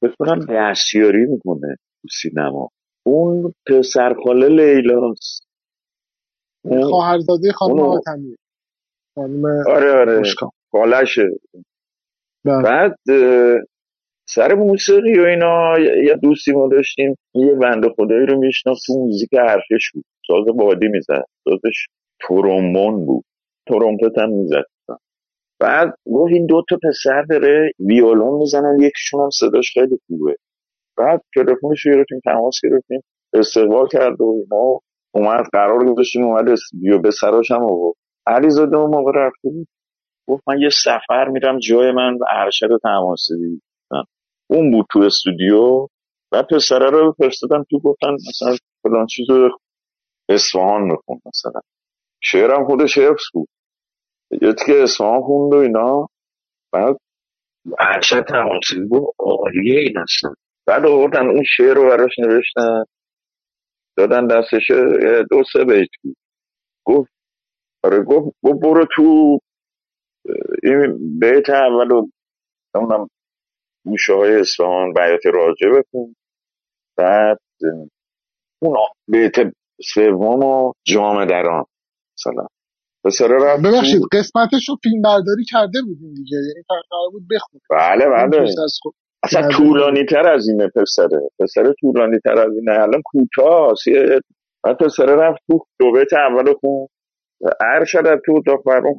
فکر کنم دستیاری می‌کنه تو سینما. اون پسر خاله لیلاست خواهرزاده خانم اونو- حاتمی. خانم آره آره. خالشه. بله. بعد سر موسیقی و اینا یه دوستی ما داشتیم. یه بند خدایی رو میشناخت تو موزیک حرفش بود. ساز بادی می‌زد. سازش ترومبون بود. ترومپت هم می‌زد. بعد گفت این دو تا پسر داره ویولون می‌زنن یکیشون هم صداش خیلی خوبه. بعد تلفنش رو گرفتیم تماس گرفتیم استقبال کرد و اینا. اومد قرار گذاشتیم اومد استودیو به سراش هم آورد. علیزاده اون موقع رفته بود. گفت من یه سفر میرم جای من ارشد تماسبی اون بود تو استودیو. بعد پسره رو فرستادم تو گفتن مثلا فلان چیز رو اصفهان میخون مثلا. شعرم خودش حفظ بود. یه که اصفهان خوند و اینا. بعد ارشد تماسبی بود عالیه این اصلا. بعد آوردن اون شعر رو براش نوشتن. دادن دستش یه دو سه بیت بود. گفت آره گفت گفت برو تو این بیت اول رو نمی‌دونم گوشه های اصفهان بیات راجع بکن بعد اون بیت سوم و جام دران. مثلا رفت ببخشید قسمتش رو فیلم برداری کرده بودیم دیگه یعنی قرار بود بخونه بله بله. اصلا طولانی تر از اینه پسره. پسر طولانی تر از اینه. الان کوتاه بعد پسره رفت تو دو بیت اول خون. ارشد تو اتاق فرمان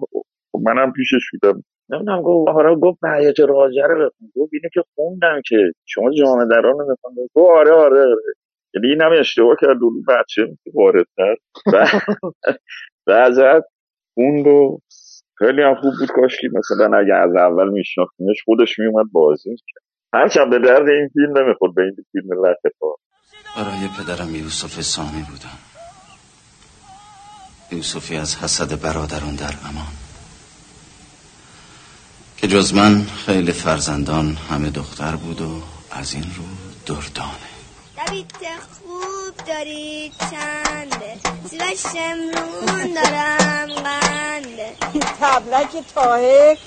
خب منم پیشش بودم. نمی‌دونم گفت آره گفت حیات راجع رو بخون. گفت اینه که خوندم که شما جامعه دران رو بخون. گفت آره آره آره. یعنی این هم اشتباه کرد. اون بچه واردتر. بعد اون رو خیلی هم خوب بود کاشکی. مثلا اگه از اول میشناختیمش خودش میومد بازی کرد هر شب به درد این فیلم نمی‌خورد به این فیلم لطفا برای پدرم یوسف سامی بودم. یوسفی از حسد برادران در امان. که جز من خیلی فرزندان همه دختر بود و از این رو دردانه. دویت خوب. داری چنده؟ زیرش شمرون دارم قنده این تبلک تاهک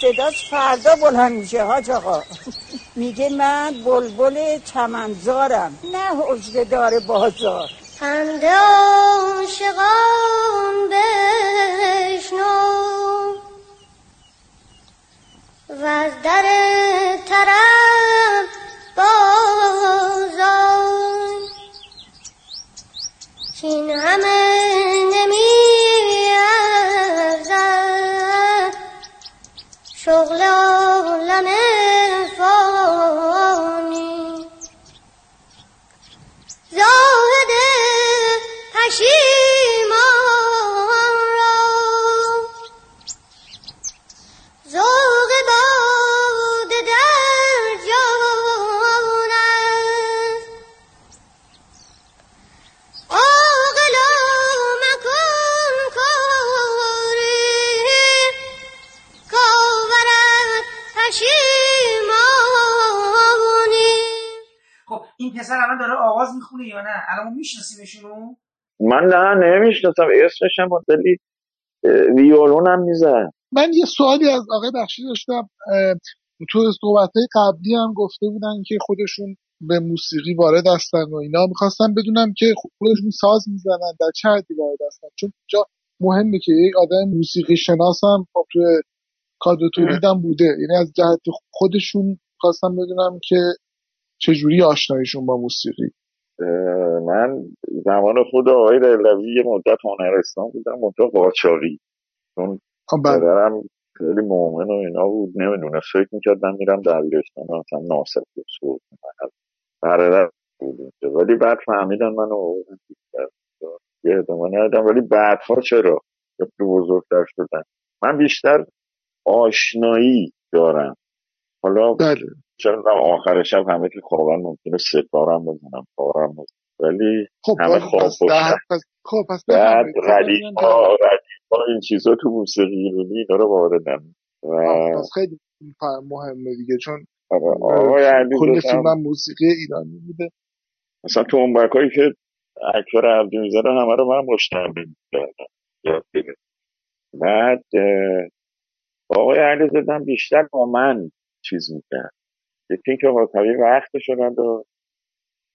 صداش فردا بلند میشه حاج آقا. میگه من بلبل چمنزارم نه حجره داره بازار. پنده عاشقان بشنو. و از در طرف بازار. این همه نمی ارزد شغل عالم فانی. زاهد پشیمان پسر الان داره آواز می‌خونه یا نه؟ الان ما میشناسیمشونو؟ من نه نمی‌شناسم. اسمش هم ولی ویولون هم میزن. من یه سوالی از آقای بخشی داشتم. تو صحبت قبلی هم گفته بودن که خودشون به موسیقی وارد هستن و اینا. می‌خواستم بدونم که خودشون ساز می‌زنن در چه حدی وارد هستن؟ چون جا مهمه که یک آدم موسیقی شناس هم خب تو کادر بوده. یعنی از جهت خودشون خواستم بدونم که چجوری آشناییشون با موسیقی من زمان خود آقای دلوی یه مدت هنرستان بودم منطقه قاچاقی چون خب بله. پدرم خیلی مؤمن و اینا بود نمی‌دونه فکر می‌کرد من میرم دبیرستان مثلا ناصر بود برادر بود اونجا. ولی بعد فهمیدن بیشتر. یه ادامه ندادم ولی بعدها چرا که بزرگتر شدن من بیشتر آشنایی دارم حالا بله چرا آخر شب همه که خوابن ممکنه ستارم بزنم پارم بزنم. ولی خب همه خواب پس پس- خب پس بعد بفرمایید. ردیف ها ردیف ها این چیزا تو موسیقی ایرانی اینا رو واردن و آه، پس خیلی مهمه دیگه چون آره، کل فیلم موسیقی ایرانی بوده. مثلا تو اون هایی که اکبر عبدی می‌زنه همه رو من مشترک کردم. بعد آقای علی زدن بیشتر با من چیز می‌کرد. یکی اینکه حاکمی وقت شدن و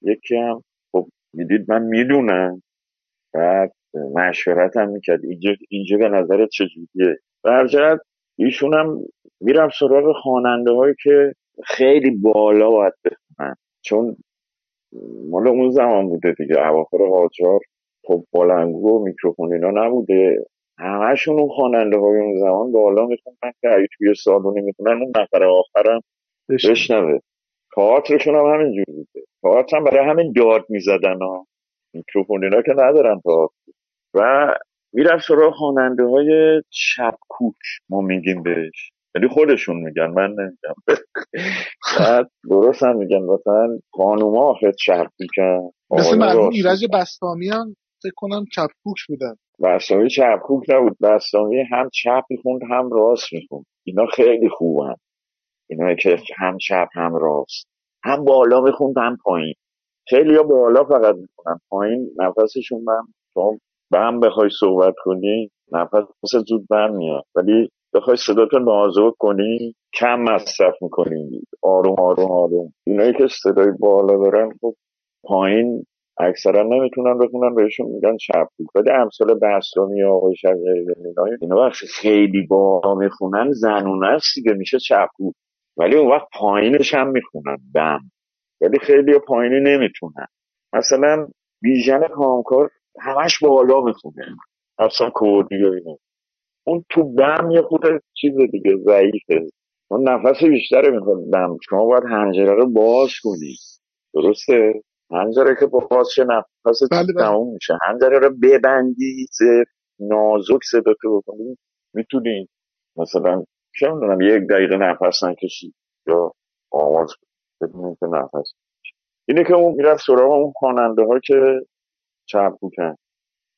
یکی هم خب می‌دید من می‌دونم. بعد مشورت هم می‌کرد. اینجا, اینجا به نظر چجوریه؟ برجت ایشون هم میرم سراغ خواننده هایی که خیلی بالا باید بخونن. چون مال اون زمان بوده دیگه. اواخر قاجار خب بلنگو و میکروفون اینا نبوده. همهشون اون خواننده های اون زمان بالا میخوندن که اگه توی سالونی می‌خونن اون نفر آخرم بشنوه. تئاترشون هم همینجور بوده. تئاتر هم برای همین داد می‌زدن ها. میکروفون اینا که ندارن تئاتر و می‌رفت سراغ خواننده های شبکوک ما میگیم بهش. یعنی خودشون میگن. من نمیگم. بعد درست هم میگن. مثلا خانوما آخه چپکوکن مثل مرحوم ایرج بستامی هم فکر کنم چپکوک بودن. بستامی چپکوک نبود. بستامی هم چپ می‌خوند هم راست می‌خوند. اینا خیلی خوبن. اینا که هم چپ هم راست. هم بالا می‌خوند هم پایین. خیلی ها بالا فقط می‌خونن. پایین نفسشون من شما به هم بخوای صحبت کنی نفس زود بر میاد. ولی بخوای صداتو نازک کنی کم مصرف می‌کنی. آروم آروم آروم. اینایی که صدای بالا دارن خب پایین اکثرا نمی‌تونن بخونن بهشون میگن چپگو ولی امثال بسلامی آقای شجری اینا وقتی خیلی بالا می‌خونن زنونه است دیگه میشه چپگو ولی اون وقت پایینش هم می‌خونن بم ولی خیلی پایینی نمی‌تونن. مثلا بیژن کامکار همش بالا می‌خونه. اصلا کردی و اینو اون تو دم یه خود چیز دیگه ضعیفه. اون نفس بیشتره می‌خواد دم. شما باید هنجره رو باز کنی. درسته؟ هنجره که باز شه نفس بله بله. تموم میشه. هنجره رو ببندی نازک صداتو بکنی می‌تونی مثلا چه می‌دونم یک دقیقه نفس نکشی یا آواز بدون اینکه نفس اینه که اون می‌رفت سراغ اون خواننده ها که چپ بودن.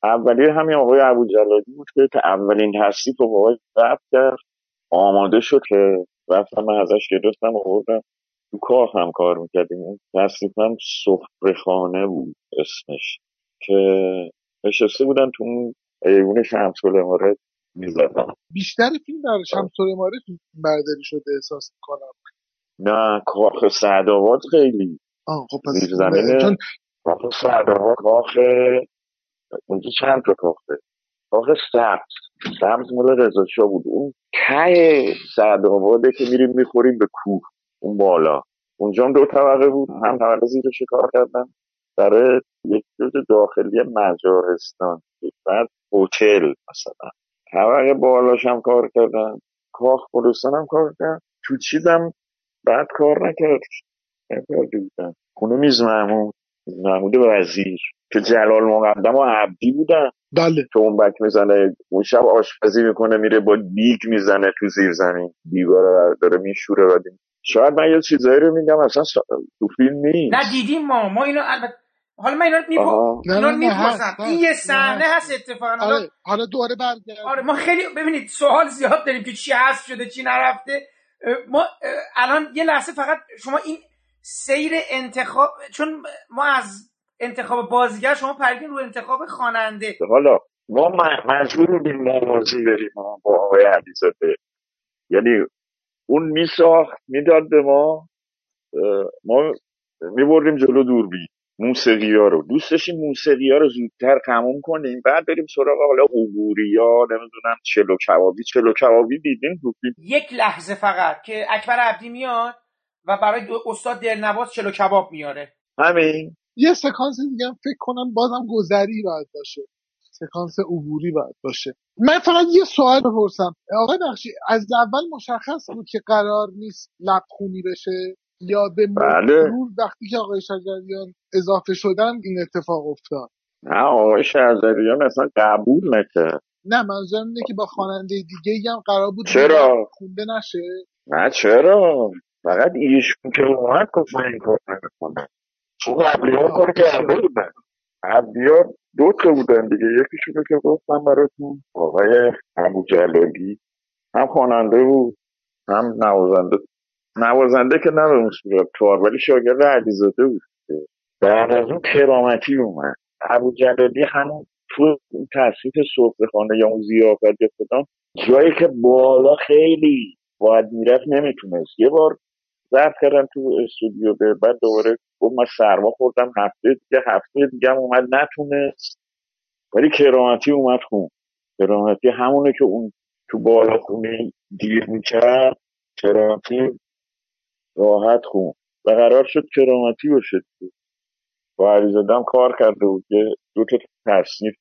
اولی همین آقای ابو جلادی بود که که اولین تصنیف رو باهاش ضبط کرد آماده شد که رفتم من ازش گرفتم آوردم. تو کار هم کار می‌کردیم. اون سفره خانه بود اسمش که نشسته بودن تو اون ایوون شمس الامارت می‌زدن بیشتر فیلم در شمس العماره تو برداری شده احساس می‌کنم. نه کاخ سعدآباد خیلی آه خب پس چون کاخ سعدآباد کاخ اونجا چند تا کاخه کاخ سبز. سبز مال رضا شاه بود. اون ته سعدآباده که میریم می‌خوریم به کوه. اون بالا. اونجا هم دو طبقه بود. هم طبقه زیرش کار کردن. برای یک جز داخلی مجارستان. بعد هتل مثلا. طبقه بالاش هم کار کردن. کاخ گلستان هم کار کردن. تو چیزم بعد کار نکرد. نکرده بودن. خونه میز محمود محمود وزیر. که جلال مقدم و عبدی بودن. بله. که اون بک می‌زنه. اون شب آشپزی می‌کنه میره با دیگ می‌زنه تو زیر زمین دیگا رو داره میشوره و دیم. شاید من یه چیزایی رو میگم اصلا تو فیلم نیست. نه دیدیم ما. ما اینو البته حالا من اینا رو اینا می‌پرسم. این یه صحنه هست اتفاقا. حالا آره حالا دوباره برگرد آره ما خیلی ببینید سوال زیاد داریم که چی هست شده چی نرفته. ما الان یه لحظه فقط شما این سیر انتخاب چون ما از انتخاب بازیگر شما پریدین رو انتخاب خواننده. حالا ما مجبور بودیم موازی بریم ما با آقای علیزاده. یعنی اون میساخت می‌داد به ما. ما میبردیم جلو دوربین. موسیقی ها رو. دوست داشتیم موسیقی ها رو زودتر تموم کنیم. بعد بریم سراغ حالا عبوری ها نمی‌دونم چلو کبابی. چلو کبابی دیدیم تو فیلم یک لحظه فقط که اکبر عبدی میاد و برای دو- استاد دلنواز چلو کباب میاره. همین. یه سکانس دیگه هم فکر کنم بازم گذری باید باشه. سکانس عبوری باید باشه. من فقط یه سوال بپرسم. آقای بخشی از اول مشخص بود که قرار نیست لبخونی بشه؟ یا به بله. مرور وقتی که آقای شجریان اضافه شدن این اتفاق افتاد. نه آقای شهزادیان اصلا قبول نکرد. نه منظورم اینه که با خواننده دیگه هم قرار بود چرا؟ خونده نشه. نه چرا؟ فقط ایشون که اومد گفت من این کار نمی‌کنم. چون آه کار کرده بودن. قبلی ها دو تا بودن دیگه. یکیشونو که گفتم براتون آقای ابو جلالی هم خواننده بود هم نوازنده نوازنده که نه به اون صورت ولی شاگرد علیزاده بود بعد از اون کرامتی اومد. ابو جلالی همون تو تصریف صبح خانه یا اون زیافت کدام جایی که بالا خیلی باید می‌رفت نمی‌تونست. یه بار ضبط کردم تو استودیو به بعد دوباره گفت من سرما خوردم هفته دیگه هفته دیگه اومد نتونست. ولی کرامتی اومد خون. کرامتی همونه که اون تو بالا خونه دیر می‌کرد. کرامتی راحت خون. و قرار شد کرامتی باشه. با علیزاده هم کار کرده بود که دو تا تصنیف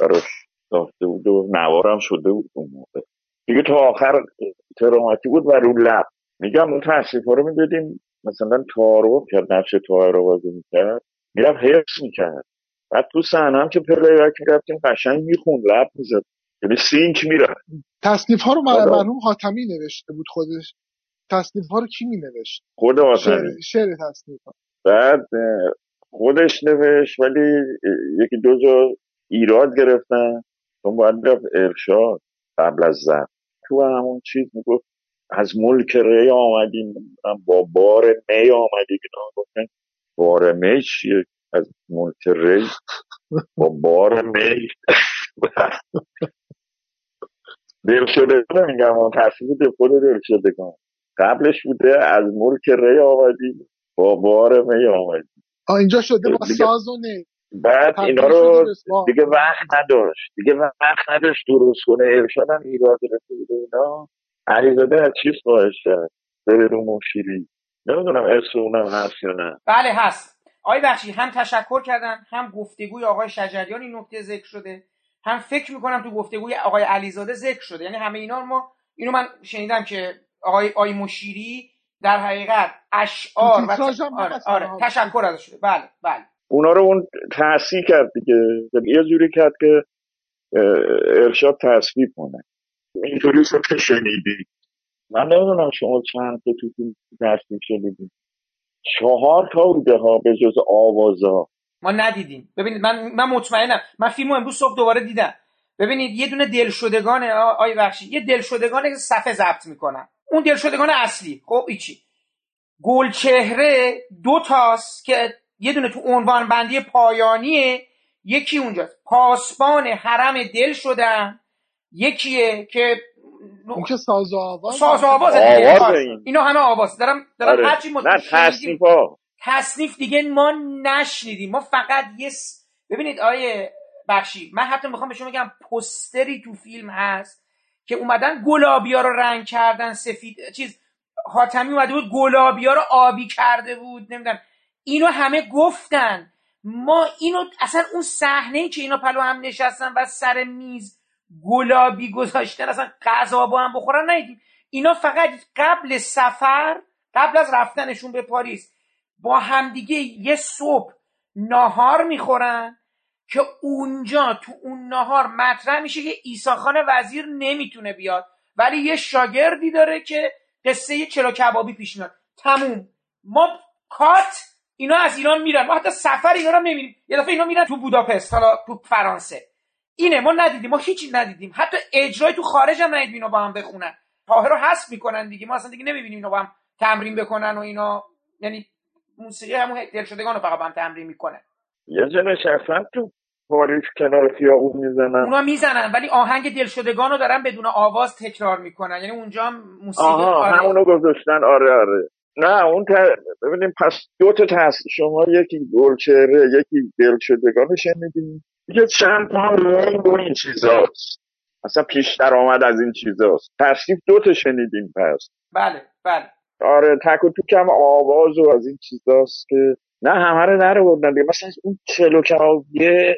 براش ساخته بود و نوارم شده بود اون موقع. دیگه تا آخر کرامتی بود و رو لب. میگم اون تصنیف ها رو می‌دادیم مثلا تارو کرد نقش تار رو بازی می‌کرد. می‌رفت حفظ می‌کرد. بعد تو صحنه هم که playback می‌رفتیم قشنگ می‌خوند لب می‌زد. یعنی sync می‌رفت. تصنیف ها رو مرحوم حاتمی نوشته بود خودش. تصنیف ها رو کی می نوشت خود شعر آتمی شعر تصنیف ها بعد خودش نوشت ولی یکی دو جا ایراد گرفتن. چون باید رفت ارشاد قبل از زن. تو همون چیز می‌گفت از ملک ری آمدیم. با بار می آمدیم. گفتن بار می چیه؟ از ملک ری؟ با بار می. دل شده میگم اون تصویر خود دل شدگان قبلش بوده از ملک ری آمدی با بار می آمدی آه اینجا شده با دیگه- ساز و نی. بعد اینا رو. دیگه وقت نداشت. دیگه وقت نداشت درست کنه. ارشاد هم ایراد گرفته بود و اینا. علیزاده از چیز خواهش کرد؟ بره رو مشیری. نمی‌دونم اسم اونم هست یا نه. بله هست. آقای بخشی هم تشکر کردن هم گفتگوی آقای شجریان این نکته ذکر شده. هم فکر می‌کنم تو گفتگوی آقای علیزاده ذکر شده. یعنی همه اینا ما اینو من شنیدم که آقای آقای مشیری در حقیقت اشعار و آره. آره تشکر ازش. شده بله بله. اونا رو اون تحصیل کرد دیگه. یه جوری کرد که ارشاد تصویب کنه. اینطوری شد که شنیدی. من نمی‌دونم شما چند تا تو فیلم تصویب شنیدی. چهار تا بوده ها به جز آوازا. ما ندیدیم. ببینید من من مطمئنم. من فیلمو امروز صبح دوباره دیدم. ببینید یه دونه دلشدگان آی بخشی یه دلشدگان که صفحه ضبط می‌کنن. اون دلشدگان اصلی. خب ایچی گلچهره دو تاست که یه دونه تو عنوان بندی پایانیه. یکی اونجاست. پاسبان حرم دل شدن. یکیه که اون که ساز و آواز ساز و. آواز. این. اینا همه آواز. دارم دارم آره. هرچی نه تصنیف تصنیف دیگه ما نشنیدیم. ما فقط یه س- ببینید آیه بخشی. من حتی می‌خوام به شما بگم پستری تو فیلم هست. که اومدن گلابیا رو رنگ کردن سفید چیز حاتمی اومده بود گلابیا رو آبی کرده بود نمی‌دونم. اینو همه گفتن. ما اینو اصلا اون صحنه که اینا پلو هم نشستن و سر میز گلابی گذاشتن اصلا غذا با هم بخورن ندیدیم اینا فقط قبل سفر قبل از رفتنشون به پاریس با همدیگه یه صبح ناهار می‌خورن. که اونجا تو اون ناهار مطرح میشه که ایسا خان وزیر نمی‌تونه بیاد. ولی یه شاگردی داره که قصه چلو کبابی پیش میاد. تموم. ما کات اینا از ایران میرن. ما حتی سفر اینا رو نمیریم یه دفعه اینا میرن تو بوداپست حالا تو فرانسه. اینه ما ندیدیم. ما هیچی ندیدیم. حتی اجرای تو خارج هم ندیدیم اینا با هم بخونن. طاهر رو حذف می‌کنن دیگه. ما اصلا دیگه نمی‌بینیم اینا با هم تمرین بکنن و اینا. یعنی موسیقی همون دلشدگان رو فقط با هم تمرین می‌کنن یه جا نشستن تو پاریس کنار خیابون می‌زنن. اونا می‌زنن ولی آهنگ دلشدگان رو دارن بدون آواز تکرار می‌کنن. یعنی اونجا هم موسیقی آها آره. همونو گذاشتن. آره آره. نه اون ت... ببینیم پس دو تا تص... شما یکی گلچهره یکی دلشدگان شنیدیم یه چند تا این چیزاست. اصلا پیش درآمد از این چیزاست. تصریف دو تا شنیدیم پس. بله بله. آره تک و توک هم آواز و از این چیزاست که نه همه رو نره بردن. دیگه. مثلا اون چلو کبابیه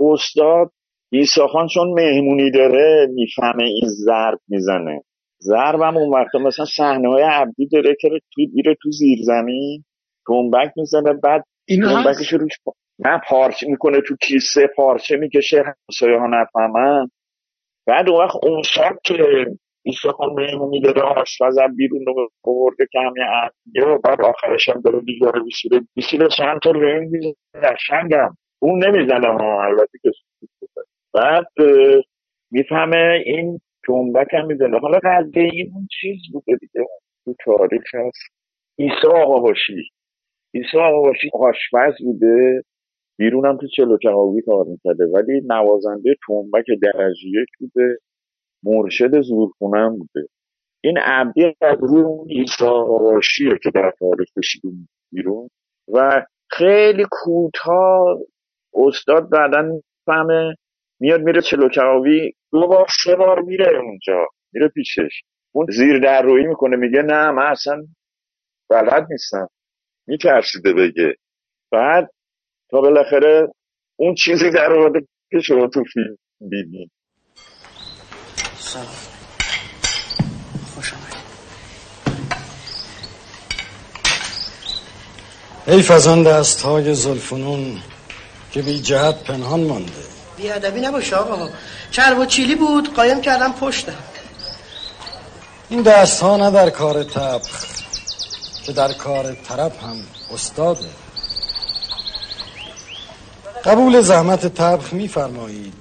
استاد عیسی خان چون مهمونی داره می‌فهمه این ضرب می‌زنه. ضرب هم اون وقتا مثلا صحنه های عبدی داره که تو میره تو زیر زمین تنبک می‌زنه بعد تنبکش روش پا... نه پارچه می‌کنه تو کیسه پارچه می‌کشه همسایه ها نفهمن. بعد اون وقت اون شب که عیسی خان مهمونی داره آشپز هم بیرون رو برده که همین عبدیه و بعد آخرش هم داره دیگه رو بیشیره بیشیره چند تا رنگ می‌زنه؟ اون نمی‌زنه ها البته که بعد می‌فهمه این جنبک هم می‌زنه. حالا قضیه این اون چیز بوده دیگه. تو تاریخ هست. عیسی آقا باشی. عیسی آقا باشی آشپز بوده. بیرون هم تو چلو کبابی کار می‌کرده. ولی نوازنده تنبک درجه یک بوده. مرشد زورخونم بوده. این عبدی از روی اون باشیه که در تاریخ کشید اون بیرون. و خیلی کوتاه استاد بعدا می‌فهمه میاد میره چلو کبابی دو بار سه بار میره اونجا میره پیشش. اون زیر در روی می‌کنه میگه نه من اصلا بلد نیستم. میترسیده بگه. بعد تا بالاخره اون چیزی در آورده که شما تو فیلم دیدین سلام. خوش از آن دست های زلفنون که بی جهت پنهان مانده. بیادبی نباشه آقا. چرب و چیلی بود قایم کردم پشتم. این دست ها نه در کار تبخ که در کار طرب هم استاده. قبول زحمت تبخ میفرمایید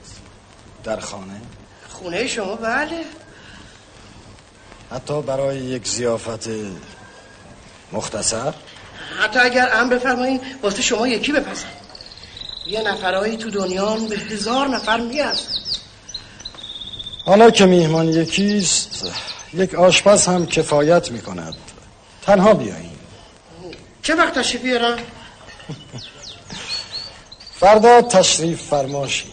در خانه؟ خونه شما؟ بله. حتی برای یک زیافت مختصر؟ حتی اگر ام بفرمایین واسه شما یکی بپزم یه نفرهایی تو دنیا به هزار نفر میارزن حالا که میهمان یکیست یک آشپز هم کفایت می‌کند. تنها بیاییم. چه وقت تشریف بیارم؟ فردا تشریف فرماشی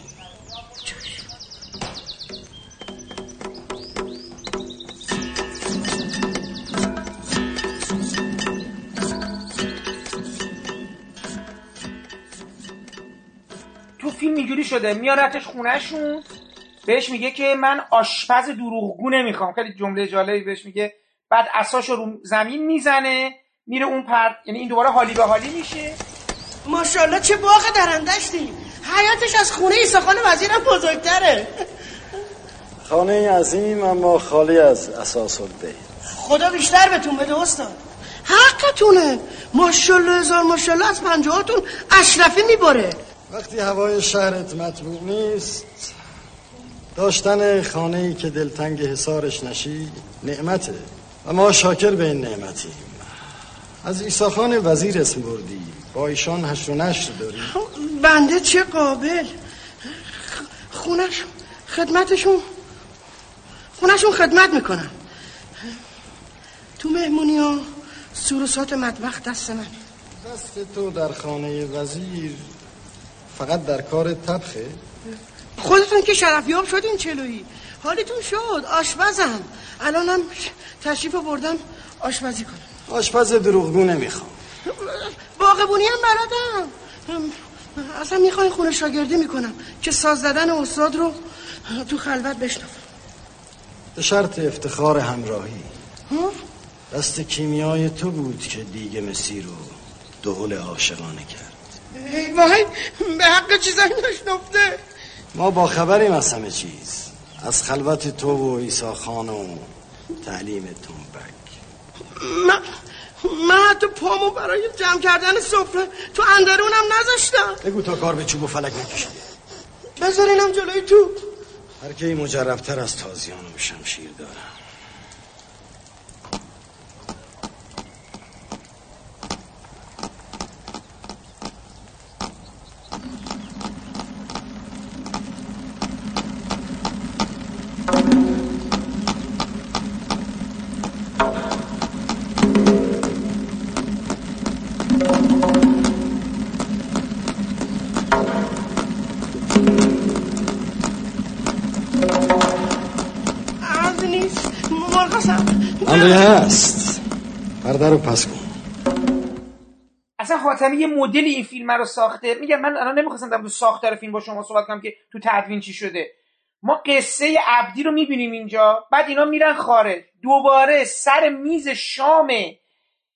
شده میارتش خونهشون بهش میگه که من آشپز دروغگو نمی‌خوام. خیلی جمله جالبی بهش میگه. بعد اساشو رو زمین می‌زنه میره اون پر یعنی این دوباره حالی به حالی میشه. ماشاءالله چه باغ درندش دیم حیاتش از خونه ایساخان وزیرم بزرگتره. خانه عظیم اما خالی از اساس البیت خدا بیشتر بهتون بده استاد. حقتونه. ماشاءالله هزار ماشاءالله از پنجاهاتون اشرفی میباره وقتی هوای شهرت مطبوع نیست داشتن خانه ای که دلتنگ حسارش نشی نعمته. و ما شاکر به این نعمتیم. از ایساخان وزیر اسم بردی. با ایشان هشت و نشر داری بنده چه قابل؟ خونش خدمتشون خونشون خدمت می‌کنم تو مهمونی ها سروسات مطبخ دست من. دست تو در خانه وزیر. فقط در کار طبخه خودتون که شرفیاب شدین چلویی. حالیتون شد آشپزم الانم تشریف رو بردم آشپزی کنم. آشپز دروغگو نمی‌خوام. باغبونی هم بلدم اصلا می‌خواین خونه شاگردی می‌کنم. که ساز زدن استاد رو تو خلوت بشنوم. به شرط افتخار همراهی. دست کیمیای تو بود که دیگه مسی رو دهل عاشقانه کرد. وای به حق چیزایی نشنفته. ما با خبریم از همه چیز. از خلوت تو و ایسا خان و تعلیم تنبک من من حتی پامو برای جمع کردن سفره تو اندرونم نذاشتم. بگو تا کار به چوب و فلک نکشیده بذارینم جلوی تو. هر کی مجربتر از تازیان و شمشیر دارم. هست پرده رو پس کن. اصلا حاتمی یه مدلی این فیلم رو ساخته. میگم من الان نمی‌خواستم مورد ساختار فیلم با شما صحبت کنم که تو تدوین چی شده. ما قصه عبدی رو می‌بینیم اینجا. بعد اینا میرن خارج. دوباره سر میز شام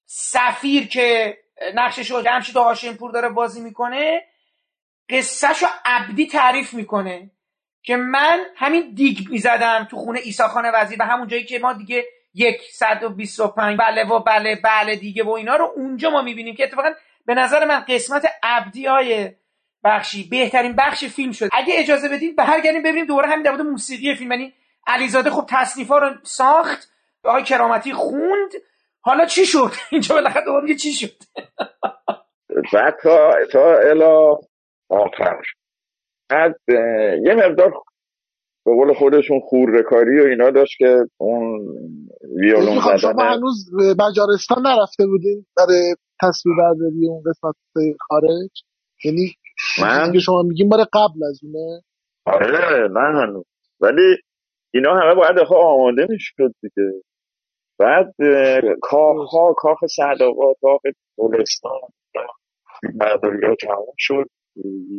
سفیر که نقشش رو جمشید هاشمپور داره بازی می‌کنه قصهشو عبدی تعریف می‌کنه که من همین دیگ می‌زدم تو خونه ایساخان وزیر و همون جایی که ما دیگه یک صد و بیست و پنج. بله و بله بله دیگه و اینا رو اونجا ما می‌بینیم که اتفاقا به نظر من قسمت عبدی های بخشی بهترین بخش فیلم شد اگه اجازه بدید برگردیم ببینیم دوباره همین در موسیقی فیلم. یعنی علیزاده خب تصنیفا رو ساخت آقای کرامتی خوند. حالا چی شد؟ اینجا بالاخره دوباره میگه چی شد؟ بعد تا تا الا آخر. اه، یه مقدار به قول خودشون خورده و اینا داشت که اون ویولون شما زدن. هنوز به مجارستان نرفته بودین برای تصویر برداری اون قسمت خارج؟ یعنی من؟ که شما میگین بار قبل از اونه؟ آره نه هنوز. ولی اینا همه باید آخه آماده می‌شد دیگه. بعد کاخ ها کاخ سعدآباد کاخ گلستان برداری ها تموم شد.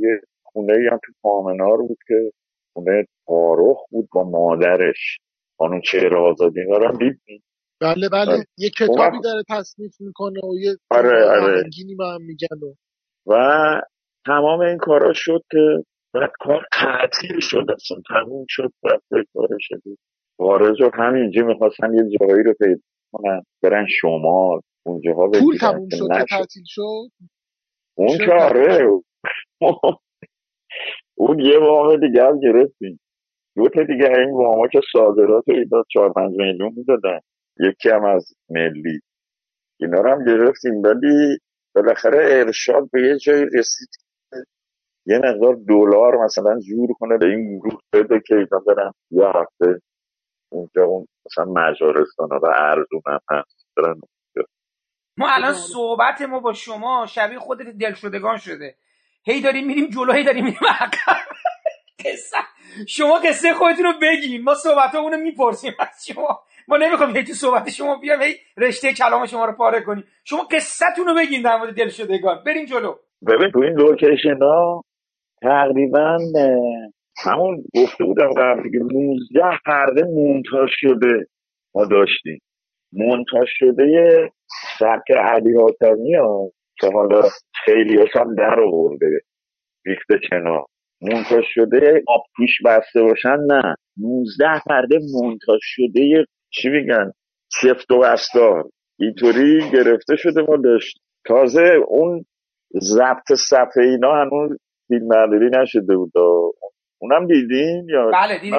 یه خونه ای هم تو پامنار بود که خونه تارخ بود با مادرش. خانم چهره آزادی اینا رو هم دیدیم بله بله. آره. یه کتابی وقت- داره تصنیف می‌کنه و یه آره، آره. با هم میگن و و تمام این کارا شد که بعد کار تعطیل شد اصلا تموم شد بعد کار شد خارج شد. همینجا می‌خواستن یه جایی رو پیدا کنن. برن شمال. اونجاها پول تموم که شد نشد. تعطیل شد؟ اون که آره. اون یه وام دیگه هم گرفتیم. دو تا دیگه این واما که صادرات رو اینا چهار پنج میلیون می‌دادن. یکی هم از ملی. اینا رو هم گرفتیم ولی بالاخره ارشاد به یه جایی رسید یه مقدار دلار مثلا جور کنه به این گروه بده که اینا برن یه هفته اونجا اون مثلا مجارستان و ارزون هم هست. برن. ما الان صحبت ما با شما شبیه خود دلشدگان شده. هی داریم میریم جلو هی داریم میریم عقب. قصه. شما قصه خودتون رو بگین ما صحبت رو می‌پرسیم. از شما. ما نمی‌خوایم هی تو صحبت شما بیام هی رشته کلام شما رو پاره کنیم. شما قصتون رو بگین در مورد دلشدگان. بریم جلو. ببین تو این لوکیشن ها تقریبا همون گفته بودم قبل دیگه 19 پرده مونتاژ شده ما داشتیم. مونتاژ شده سبک علی حاتمی ها که حالا خیلی هم در آورده. ریخته کنار مونتاژ شده آب توش بسته باشن؟ نه. 19 پرده مونتاژ شده چی میگن؟ سفت و بستار اینطوری گرفته شده ما داشت تازه اون ضبط صفحه اینا هنوز فیلم برداری نشده بود اونم دیدین یا؟ بله دیدیم.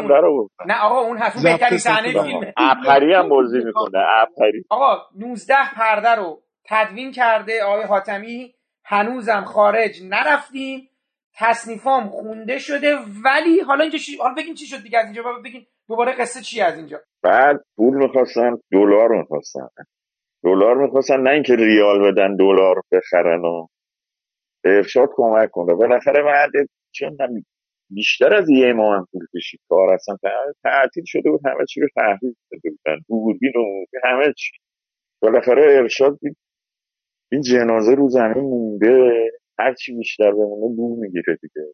نه آقا اون ضبط بهترین صحنه صفحه. فیلمه. ابخری هم بازی می‌کنه ابخری آقا 19 پرده رو تدوین کرده آقای حاتمی. هنوزم خارج نرفتیم. تصنیفام خونده شده ولی حالا اینجا چی... حالا بگین چی شد دیگه از اینجا بگین دوباره قصه چی از اینجا؟ بعد پول می‌خواستن دلار می‌خواستن. دلار می‌خواستن نه اینکه ریال بدن دلار بخرن و به ارشاد کمک کنه بالاخره بعد چون بیشتر از یه ماه هم طول کشید. کار اصلا تع- تعطیل شده بود همه چی رو تحویل داده بودن. دوربین و همه چی. بالاخره ارشاد دید این جنازه رو زمین مونده. هر چی بیشتر بمونه بو می‌گیره دیگه.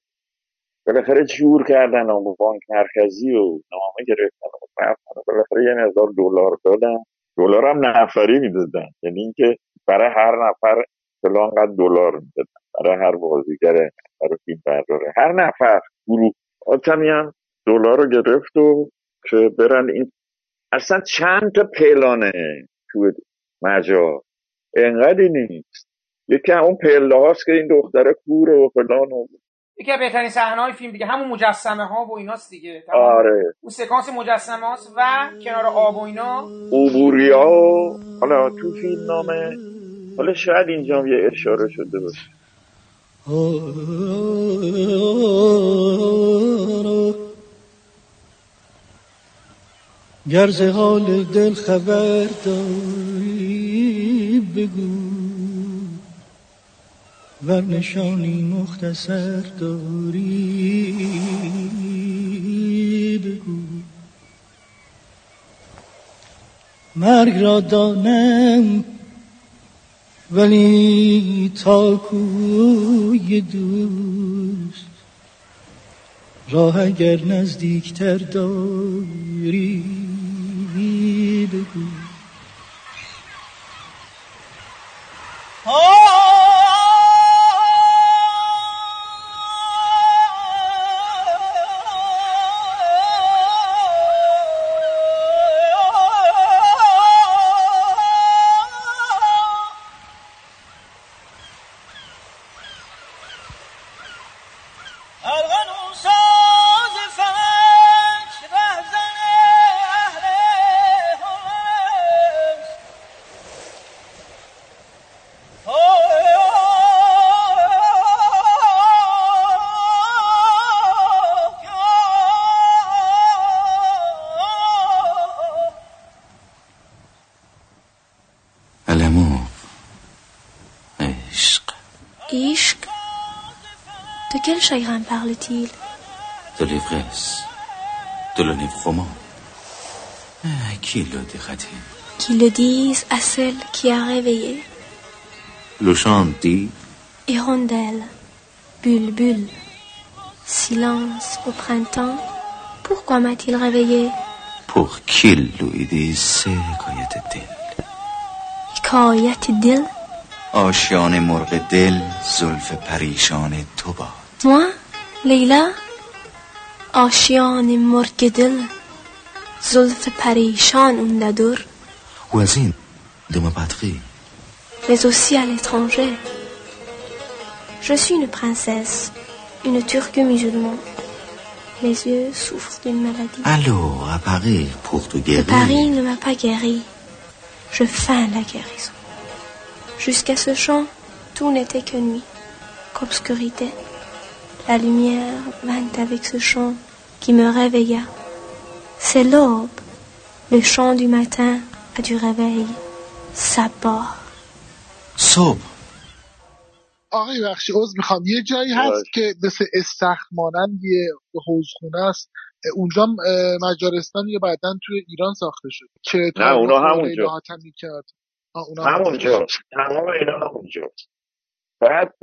بالاخره جور کردن با بانک مرکزی و نامه گرفتن و رفتن بالاخره یه مقدار دلار دادن. دلار هم نفری می‌دادن. یعنی اینکه برای هر نفر فلان قد دلار می‌دادن. برای هر بازیگر برای فیلم برداره هر نفر گروه. آتمی هم دلار رو گرفت و که برن این اصلا چند تا پلانه تو مجال. انقدری نیست. یکی اون پله هاست که این دختره کوره و فلان و یکی از بهترین صحنه های فیلم دیگه. همون مجسمه ها و ایناست دیگه. تمام. آره. اون سکانس مجسمه هاست و کنار آب و اینا. عبوریا و حالا تو فیلم نامه. حالا شاید اینجا هم یه اشاره شده باشه. گر ز حال دل خبر داری بگو. ور نشانی مختصر داری بگو. مرگ را دانم ولی تا کوی دوست. راه اگر نزدیکتر داری بگو. chagrin parle-t-il de l'ivresse, de l'enivrement. Ah, qui le dirait-il Qu'il le dise à celle qui a réveillé. Le chant dit Hirondelle, bulbule, silence au printemps. Pourquoi m'a-t-il réveillé pour qu'il lui dise سکایت دل حکایت دل آشیان مرغ دل زلف پریشان تو باد Moi, Leila آشیان مرگ دل زلف پریشان اون ندور ou از این de ma patrie mais aussi à l'étranger. Je suis une princesse, une turque musulmane. Mes yeux souffrent d'une maladie. Alors, à Paris, pour te Le guérir Paris ne m'a pas guéri. Je feins la guérison. Jusqu'à ce chant, tout n'était que nuit, qu'obscurité. La lumière vint avec ce chant qui me réveilla. C'est l'aube, le chant du matin et du réveil. Ça part. صبح. آقای بخشی عذر می‌خوام یه جایی هست که مثل استخر مانند یه حوزخونه است. اونجا مجارستان یا بعدا توی ایران ساخته شده. که نه، اونا همونجا. همونجاست تمام اینا همونجاست بعد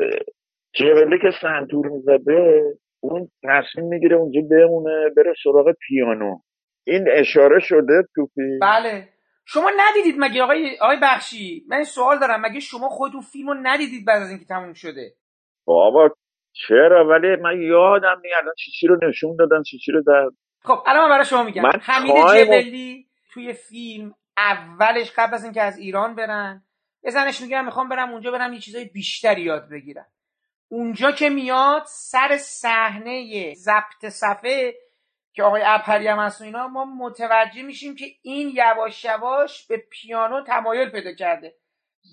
جبلی که سنتور می‌زده اون تصمیم می‌گیره اونجا بمونه بره سراغ پیانو. این اشاره شده تو فیلم بله. شما ندیدید مگه آقای آقای بخشی؟ من سوال دارم مگه شما خودتون فیلمو ندیدید بعد از اینکه تموم شده؟ بابا چرا؟ ولی من یادم الان چی چی رو نشون دادن چی چی رو در خب الان من برای شما میگم. من حمید تایم و- جبلی توی فیلم اولش قبل از اینکه از ایران برن یه زنش میگم می‌خوام برم اونجا برم یه چیزای بیشتری یاد بگیرم. اونجا که میاد سر صحنه ضبط صفحه که آقای اپری هم هست و اینا ما متوجه میشیم که این یواش یواش به پیانو تمایل پیدا کرده.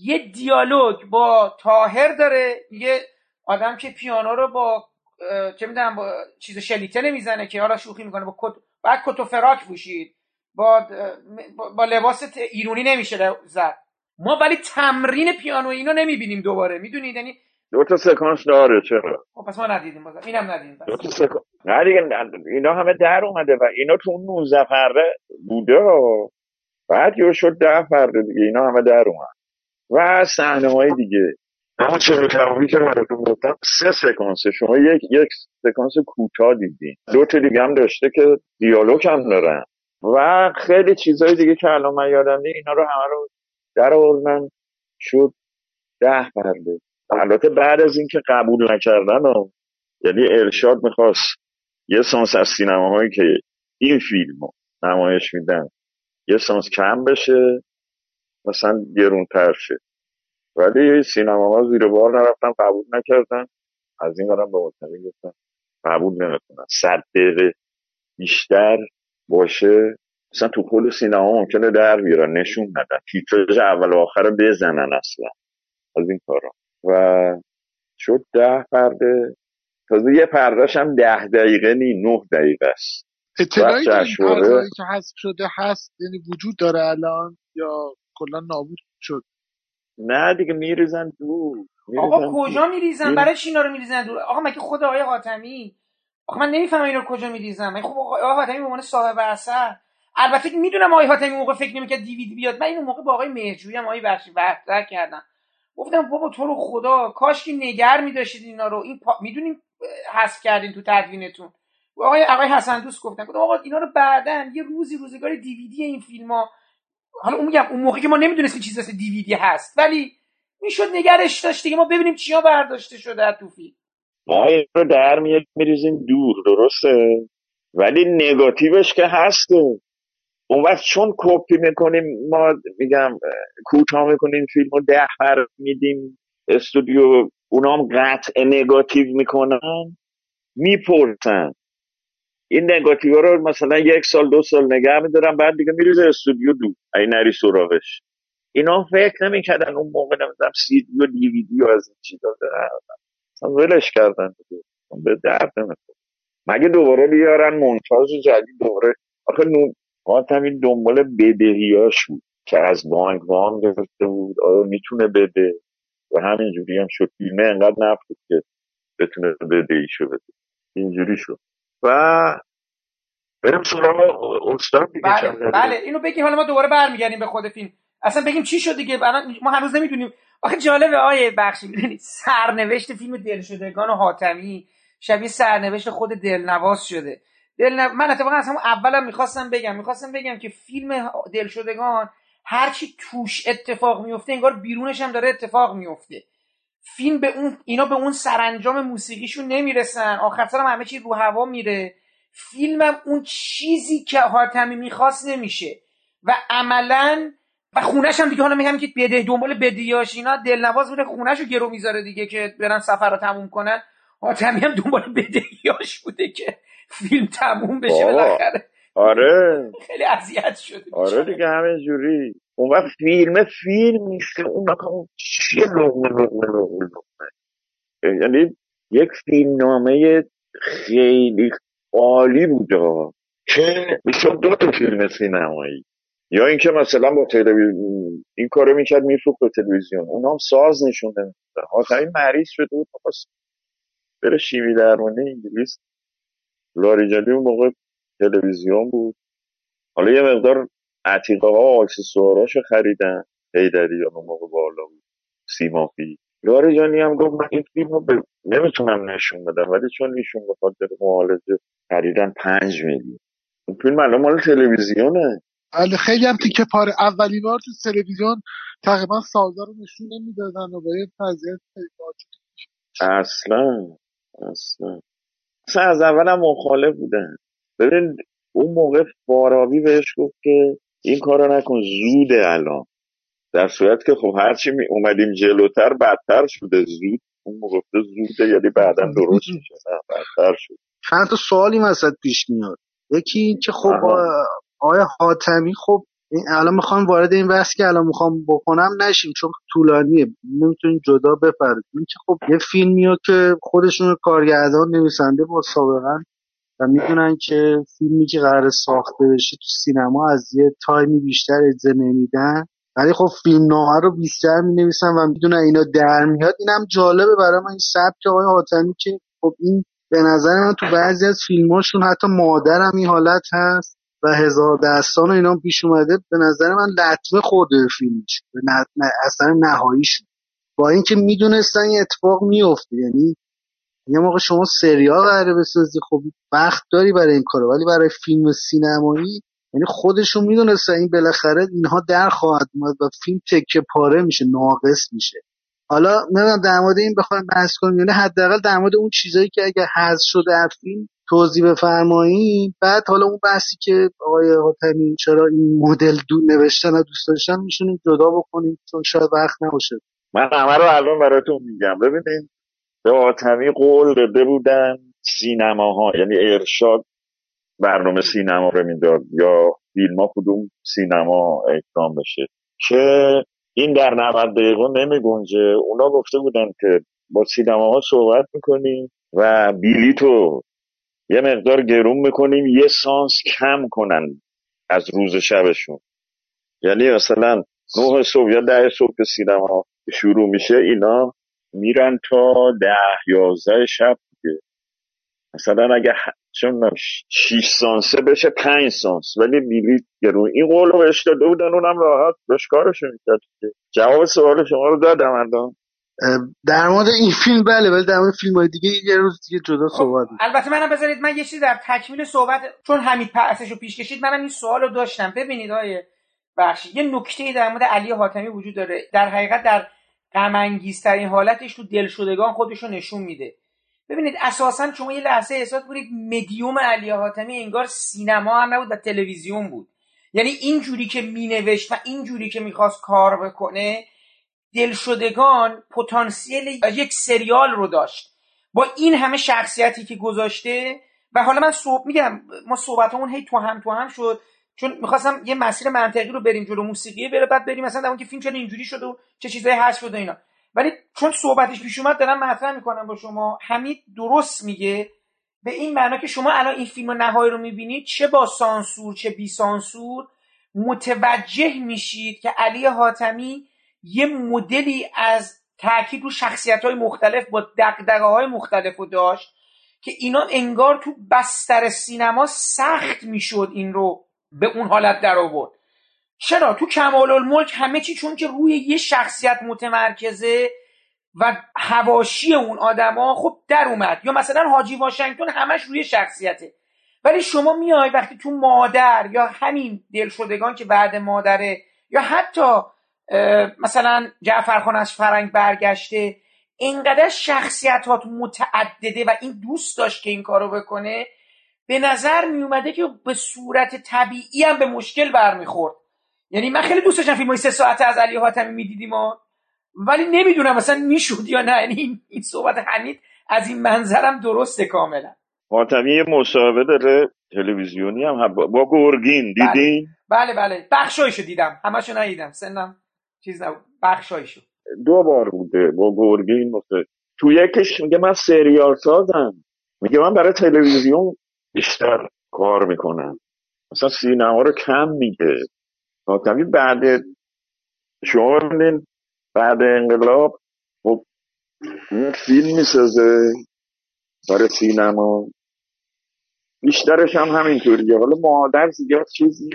یه دیالوگ با تاهر داره یه آدم که پیانو رو با چه می‌دونم با چیز شلیته نمی‌زنه که حالا شوخی می‌کنه با کت بعد کت و فراک پوشید. با با- با لباس ایرونی نمیشه زد. ما ولی تمرین پیانو اینا نمی‌بینیم دوباره. می‌دونید؟ یعنی دو تا سکانس داره چرا؟ خب پس ما ندیدیم بازم. اینم ندیدیم. دو. تا سکانس نه دیگه اینا همه در اومده و اینا تو اون 19 پرده بوده و بعد یه شد ده پرده دیگه اینا همه در اومد. و صحنه های دیگه. اما چرا تمامی که براتون گفتم سه سکانسه شما یک یک سکانس کوتاه دیدین. دو تا دیگه هم داشته که دیالوگ هم دارن. و خیلی چیزهای دیگه که الان من یادم اینا رو همه رو در آوردن شد ده پرده البته بعد از اینکه قبول نکردن و یعنی ارشاد می‌خواست یه سانس از سینماهایی که این فیلم رو نمایش میدن یه سانس کم بشه مثلا گرونتر شه. ولی سینماها زیر بار نرفتن قبول نکردن. از این برم به مطمئن گفتن قبول نمی‌کنن. صد دقیقه بیشتر باشه. مثلا تو کل سینما ممکنه در بیارن نشون ندن. تیتراژ اول و آخر رو بزنن اصلا. از این کارا. و شد ده پرده. تازه یه پردهش هم ده دقیقه نی نه دقیقه است. اطلاعی به این که حذف شده هست یعنی وجود داره الان یا کلا نابود شد؟ نه دیگه میریزن دور. آقا میریزن کجا میریزن؟ برای چی اینا رو میریزن دور؟ آقا مگه خود آقای حاتمی؟ آخه من نمی‌فهمم اینا رو کجا میریزن. من خب آقای حاتمی به عنوان صاحب اثر. البته که می‌دونم آقای حاتمی اون موقع فکر نمی‌کرد دیویدی بیاد. من اینو موقع با آقای مهرجویی هم آقای بخشی بحث کردم. گفتم بابا تو رو خدا کاش که نگر میداشتید اینا رو. این پا... می‌دونیم حذف کردین تو تدوینتون. آقای آقای حسن دوست گفتن. گفتم آقا اینا رو بعدن یه روزی روزگاری دیویدی این فیلم ها حالا اون میگم اون موقع که ما نمی‌دونستیم چیزی مثل دیویدی هست. ولی می‌شد نگرش داشت دیگه ما ببینیم چیا برداشته شده تو فیلم. ما رو در می- میریزیم دور درسته؟ ولی نگاتیوش که هسته اون وقت چون کپی می‌کنیم ما میگم اه، کوتاه می‌کنیم فیلم رو ده پر میدیم استودیو اونام قطع نگاتیو می‌کنن می‌پرسن. این نگاتیو رو مثلا یک سال دو سال نگه میدارن بعد دیگه میریزه استودیو دو این نری سراغش. اینا فکر نمی‌کردن اون موقع نمی‌دونم سی دی و دیویدی و از این چیزا دارن ولش کردن دیگه. به درد نمی‌خوره. مگه دوباره بیارن؟ مونتاژ جدید دوباره. آخه همین دنبال بدهیاش بود که از بانک وام گرفته بود. آیا می‌تونه بده؟ و همینجوری هم شد. فیلمه انقدر نفت که بتونه بدهیشو بده. اینجوری شد. و بریم سراغ استاد دیگه بله. بله. اینو بگیم. حالا ما دوباره برمیگردیم به خود فیلم. اصلا بگیم چی شد دیگه؟ ما هنوز نمی‌دونیم. آخه جالبه آیه بخشی می‌دونید سرنوشت فیلم دلشدگان و حاتمی شبیه سرنوشت خود دلنواز شده. دلنو... من اتفاقا از همون اولم می‌خواستم بگم می‌خواستم بگم که فیلم دلشدگان هرچی توش اتفاق میفته انگار بیرونش هم داره اتفاق میفته فیلم به اون اینا به اون سرانجام موسیقیشون نمی‌رسن. آخر سرم همه چی رو هوا میره. فیلمم اون چیزی که حاتمی می‌خواست نمیشه. و عملا و خونش هم دیگه حالا میگم که بده دنبال بدیاش اینا دلنواز بوده خونش رو گرو می‌ذاره دیگه که برن سفر رو تموم کنن. حاتمی هم دنبال بدهیاش بوده که فیلم تموم بشه بابا. بالاخره. آره. خیلی اذیت شده آره دیگه همین جوری اون وقت فیلم فیلم نیست. که اون وقت اون چیه لغمه لغمه لغمه لغمه. یعنی یک فیلمنامه خیلی عالی بود که می‌شد دو تا فیلم سینمایی. یا اینکه مثلا با تلویزیون این کارو می‌کرد میفروخت به تلویزیون. اونا هم ساز نشون نمی‌دادن حاتمی مریض شده بود خواست بره شیمی درمانی انگلیس. لاریجالی اون موقع تلویزیون بود. حالا یه مقدار عتیقه ها و خریدن. هیدری اون موقع بالا بود. سیمافی لاریجانی هم گفت من این فیلم رو به... نمی‌تونم نشون بدم ولی چون ایشون به خاطر معالجه خریدن پنج میلیون. این فیلم الان مال تلویزیونه. بله خیلی هم تیکه پاره. اولین بار تو تلویزیون تقریبا سازا رو نشون نمی‌دادن و با یه وضعیت. اصلا اصلا. اصلا از اول هم مخالف بودن. ببین اون موقع فارابی بهش گفت که این کارو نکن زوده الان. در صورت که خب هرچی می اومدیم جلوتر بدتر شده. زود اون موقع گفته زوده یعنی بعدا درست میشه. نه بدتر شد. چند تا سوالی وسط پیش میاد. یکی این که خب آیا حاتمی خب این الان می‌خوام وارد این بحث که الان می‌خوام بکنم نشیم چون طولانیه. نمی‌تونیم جدا بپردازیم این که خب یه فیلمیو که خودشون کارگردان نویسنده با سابقا و می‌دونن که فیلمی که قرار ساخته بشه تو سینما از یه تایمی بیشتر اجازه نمیدن. ولی خب فیلم نامه رو بیشتر می نویسن و می‌دونن اینا در میاد. اینم جالبه برای من این سبک آقای حاتمی که خب این به نظر من تو بعضی از فیلماشون حتی مادرم این حالت هست. و هزار دستان و اینا پیش اومده به نظر من لطمه خورده به فیلمش به اثر نهاییشون با اینکه می‌دونستن این اتفاق میفته یعنی یه موقع شما سریال قراره بسازی خب وقت داری برای این کارو ولی برای فیلم سینمایی یعنی خودشون می‌دونستن این بالاخره اینها در خواهد اومد و فیلم تکه پاره میشه ناقص میشه. حالا نمی‌دونم در مورد این بخوایم بحث کنیم یعنی حداقل در مورد اون چیزایی که اگه حذف شده از فیلم توضیح بفرمایید بعد حالا اون بحثی که آقای حاتمی چرا این مدل دو نوشتن و دوست داشتن میشونیم جدا بکنیم چون شاید وقت نباشه. من همه رو الان براتون میگم. ببینید به آتمی قول داده بودن سینماها یعنی ارشاد برنامه سینما رو می‌داد یا فیلم ها کدوم سینما اکرام بشه. که این در 90 دقیقه نمی گنجه. اونا گفته بودن که با سینما ها صحبت می‌کنیم و بلیتو یه مقدار گرون می‌کنیم یه سانس کم کنن از روز شبشون. یعنی مثلا نه صبح یا ده صبح که سینما شروع میشه اینا میرن تا ده یازده شب دیگه. مثلا اگه چه می‌دونم، ش- شیش سانسه بشه پنج سانس. ولی بلیط گرون. این قول رو بهش داده بودن اونم راحت بهش کارشو می‌کرد. جواب سوال شما رو دادم الان. در مورد این فیلم بله ولی در مورد فیلم های دیگه یه روز دیگه جدا صحبت می‌کنیم. البته منم بذارید من یه چیزی در تکمیل صحبت چون حمید پرسش رو پیش کشید منم این سوال رو داشتم. ببینید آیه بخشی یه نکته در مورد علی حاتمی وجود داره. در حقیقت در غم حالتش تو دلشدگان خودش رو نشون میده. ببینید اساسا شما یه لحظه احساس کنید مدیوم علی حاتمی انگار سینما هم نبود و تلویزیون بود. یعنی اینجوری که مینوشت و اینجوری که می‌خواست کار بکنه دلشدگان پتانسیل یک سریال رو داشت. با این همه شخصیتی که گذاشته و حالا من صحب میگم ما صحبتمون هی تو هم تو هم شد. چون می‌خواستم یه مسیر منطقی رو بریم جلو موسیقیه بره بعد بریم مثلا اون که فیلم چرا اینجوری شده و چه چیزایی هست شده اینا. ولی چون صحبتش پیش اومد دارم مطرح می‌کنم با شما. حمید درست میگه. به این معنا که شما الان این فیلم نهایی رو می‌بینید چه با سانسور چه بی سانسور متوجه میشید که علی حاتمی یه مدلی از تاکید رو شخصیت های مختلف با دقدقه های مختلف رو داشت که اینا انگار تو بستر سینما سخت می‌شد این رو به اون حالت در آورد چرا؟ تو کمال الملک همه چی چون که روی یه شخصیت متمرکزه و هواشی اون آدما خب در اومد. یا مثلا حاجی واشنگتن همش روی شخصیته. ولی شما میای وقتی تو مادر یا همین دلشدگان که بعد مادره یا حتی مثلا جعفرخان از فرنگ برگشته اینقدر شخصیتات متعدده و این دوست داشت که این کارو بکنه به نظر می اومده که به صورت طبیعی هم به مشکل برمیخورد. یعنی من خیلی دوست داشتم فیلم های سه ساعته از علی حاتمی می‌دیدیم ولی نمی‌دونم مثلا می‌شد یا نه. یعنی این, صحبت حمید از این منظرم درسته کاملا. حاتمی یه مصاحبه داره تلویزیونی هم با گرگین دیدین؟ بله بله. بخشایشو دیدم. همشو ندیدم. سنم چیز نبود. بخشایشو. دو بار بوده با گرگین مثل تو یکش میگه من سریال سازم. میگه من برای تلویزیون بیشتر کار می‌کنم. مثلا سینما رو کم میگه کمی بعد شما ببینین بعد انقلاب خب اون فیلم می‌سازه برای سینما. بیشترش هم همینطوریه. حالا مادر زیاد چیزی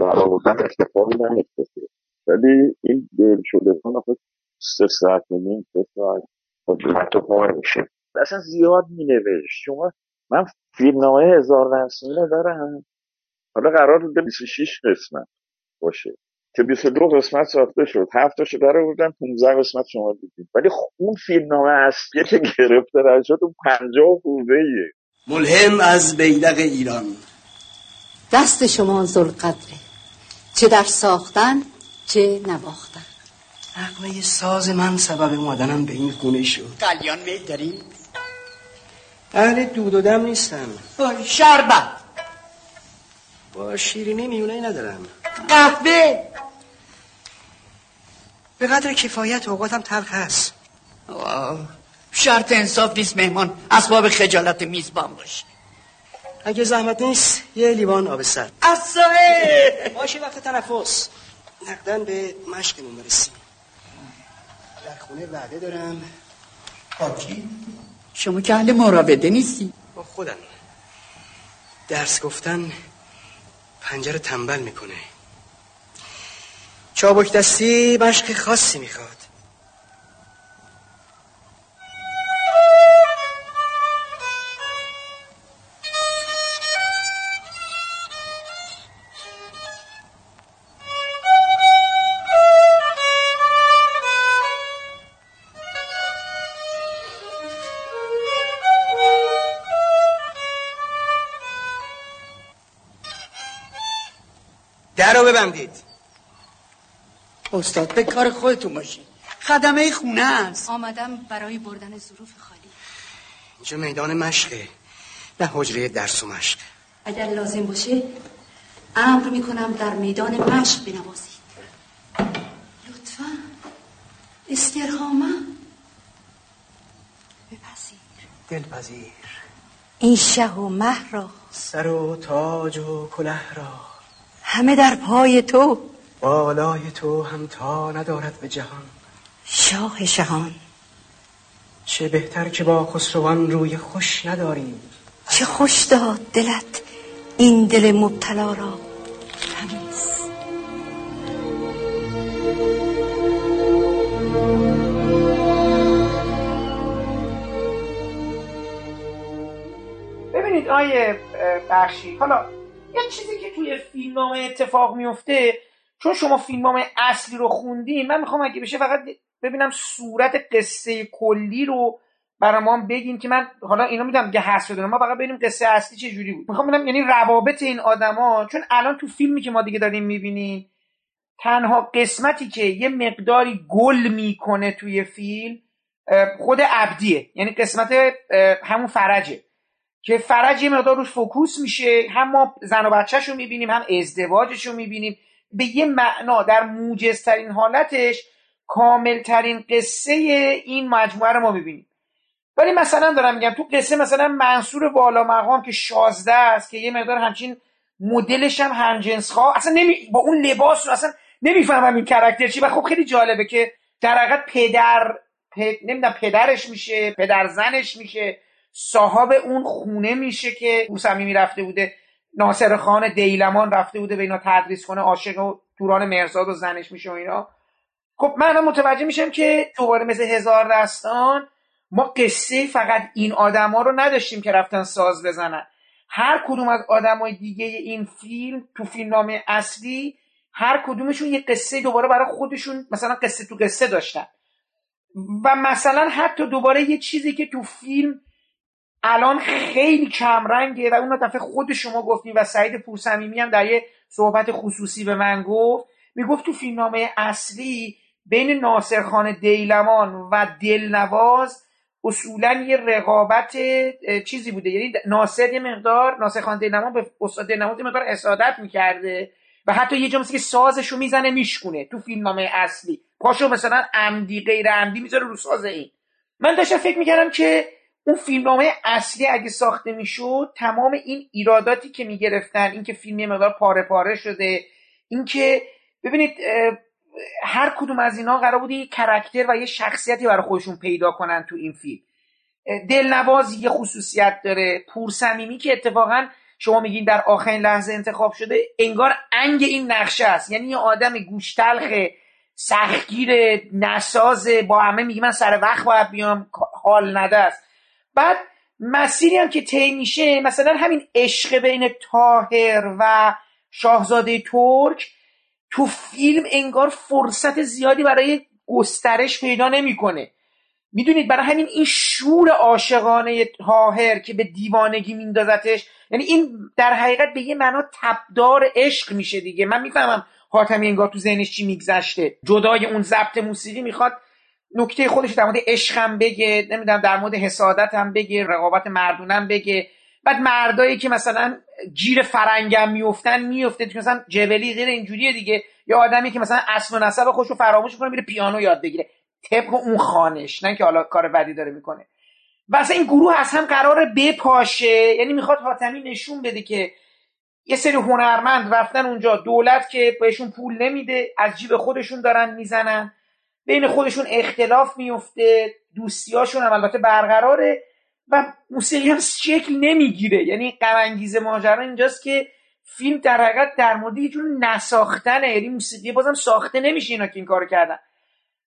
برآوردن اتفاقی نمیفته ولی این دل شده. آخه سه ساعت و نیم سه ساعت. خب حتی پار میشه. اصلا زیاد مینوشت. شما من فیلمنامه هزار نسلونه دارم. حالا قرار بوده 26 قسمت. باشه. که 22 قسمت ساخته شد. هفتاشو در آوردن 15 قسمت شما دیدید ولی خب اون فیلمنامه اصلیه که گرفته رد شد اون 50 خوبه ایه ملهم از بیدق ایران. دست شما زلقدره چه در ساختن چه نواختن. نقمه ساز من سبب اومدنم به این خونه شد. قلیان می داری؟ اهل دود و دم نیستم آی، شربت! با شیرینی میونه ندارم قهوه. به قدر کفایت اوقاتم تلخ هست آه، شرط انصاف نیست مهمان. اسباب خجالت میزبان باشه اگه زحمت نیست یه لیوان آب سرد. اصلا باشه وقت تنفس. نقدن به مشقمون برسیم در خونه وعده دارم. با کی؟ شما که اهل مراوده نیستی. با خودم. درس گفتن پنجره تنبل می‌کنه. چابک دستی مشق خاصی می‌خواد. در رو ببندید. استاد به کار خودتون باشین. خدمه خونه است. آمدم برای بردن ظروف خالی. اینجا میدان مشقه نه حجره درس و مشق. اگر لازم باشه امر می‌کنم در میدان مشق بنوازید. لطفا استرهاما بپذیر. دلپذیر. این شه و مه را. سر و تاج و کله را. همه در پای تو. بالای تو هم تا ندارد به جهان. شاه شهان. چه بهتر که با خسروان روی خوش نداریم چه خوش داد دلت این دل مبتلا را. تمیز. ببینید آیه بخشی حالا یه چیزی که توی فیلمنامه اتفاق میفته چون شما فیلمنامه اصلی رو خوندین من می‌خوام اگه بشه فقط ببینم صورت قصه کلی رو برای ما بگین که من حالا اینا می‌دونم که حس بدونم ما فقط ببینیم قصه اصلی چه جوری بود. می‌خوام ببینم یعنی روابط این آدما چون الان تو فیلمی که ما دیگه داریم می‌بینیم تنها قسمتی که یه مقداری گل می‌کنه توی فیلم خود عبدیه یعنی قسمت همون فرجه. که فرج یه مقدار روش فوکوس میشه هم ما زن و بچهش رو می‌بینیم هم ازدواجش رو می‌بینیم. به یه معنا در موجزترین حالتش کاملترین قصه این مجموعه رو ما می‌بینیم. ولی مثلا دارم میگم تو قصه مثلا منصور والا مقام که شازده است که یه مقدار همچین مدلش هم همجنس خواه اصلا نمی... با اون لباس رو اصلا نمی‌فهمم این کرکتر چی. و خب خیلی جالبه که در حقیقت پدر پ... نمی‌دونم پدرش میشه پدر زنش میشه صاحب اون خونه میشه که او صمیمی رفته بوده. ناصر خان دیلمان رفته بوده به اینا تدریس کنه عاشق و دوران مرزاد و زنش میشه و اینا. خب من الان متوجه میشم که دوباره مثل هزار دستان ما قصه فقط این آدما رو نداشتیم که رفتن ساز بزنن. هر کدوم از آدمای دیگه این فیلم تو فیلمنامه اصلی هر کدومشون یه قصه دوباره برای خودشون مثلا قصه تو قصه داشتن. و مثلا حتی دوباره یه چیزی که تو فیلم الان خیلی کمرنگه و اون دفعه خود شما گفتین و سعید پورصمیمی هم در یه صحبت خصوصی به من گفت. می‌گفت تو فیلمنامه اصلی بین ناصرخان دیلمان و دلنواز اصولا یه رقابت چیزی بوده. یعنی ناصر یه مقدار ناصر دلنمان به استاد دلنواز یه مقدار حسادت می‌کرده و حتی یه مثل که سازشو می‌زنه میشکونه تو فیلمنامه اصلی. پاشو مثلا عمدی غیر عمدی می‌ذاره رو ساز این. من داشتم فکر می‌کردم که اون فیلمنامه اصلی اگه ساخته می‌شد تمام این ایراداتی که می‌گرفتن اینکه فیلم یه مقدار پاره پاره شده اینکه ببینید هر کدوم از اینا قرار بود یه کرکتر و یه شخصیتی برای خودشون پیدا کنن تو این فیلم. اه، دلنواز یه خصوصیت داره. پورصمیمی که اتفاقا شما میگین در آخرین لحظه انتخاب شده انگار انگ این نقشه است. یعنی یه آدم گوشتلخ سختگیر نساز با همه میگه من سر وقت باید بیام حال نده است. بعد مسیری هم که طی میشه مثلا همین عشق بین تاهر و شاهزاده ترک تو فیلم انگار فرصت زیادی برای گسترش پیدا نمی‌کنه. می‌دونید برای همین این شور عاشقانه تاهر که به دیوانگی میندازتش یعنی این در حقیقت به یه معنا تبدار عشق میشه دیگه. من می‌فهمم حاتمی انگار تو ذهنش چی میگذشته. جدای اون ضبط موسیقی می‌خواد نکته خودش در مورد عشقم بگه نمی‌دونم در مورد حسادت هم بگه رقابت مردونم بگه. بعد مردایی که مثلا گیر فرنگم میفتن میفته مثلا جبلی غیر اینجوریه دیگه. یا آدمی که مثلا اصل و نسب خودش رو فراموش کنه میره پیانو یاد بگیره. طبق اون خانش نه که حالا کار بدی داره می‌کنه. و اصلا این گروه از هم قرار بپاشه. یعنی می‌خواد حاتمی نشون بده که یه سری هنرمند رفتن اونجا. دولت که بهشون پول نمیده از جیب خودشون دارن می‌زنن. بین خودشون اختلاف میفته دوستیاشون هم البته برقراره و موسیقی هم شکل نمی‌گیره. یعنی غم ماجرا اینجاست که فیلم در حقیقت در مورد یه جور نساختنه. یعنی موسیقی بازم ساخته نمیشه اینا که این کارو کردن.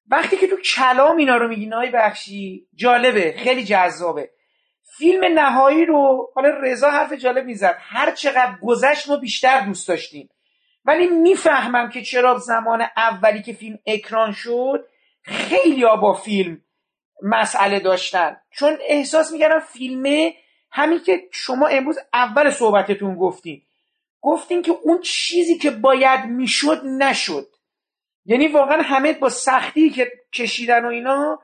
وقتی که تو کلام اینا رو میگی نهای بخشی جالبه خیلی جذابه. فیلم نهایی رو حالا رضا حرف جالب می‌زد. هر چقدر گذشت ما بیشتر دوست داشتیم. ولی می‌فهمم که چرا زمان اولی که فیلم اکران شد خیلی با فیلم مسئله داشتن. چون احساس می‌کردم فیلمه همین که شما امروز اول صحبتتون گفتین. گفتین که اون چیزی که باید می‌شد نشد. یعنی واقعا همه با سختی که کشیدن و اینا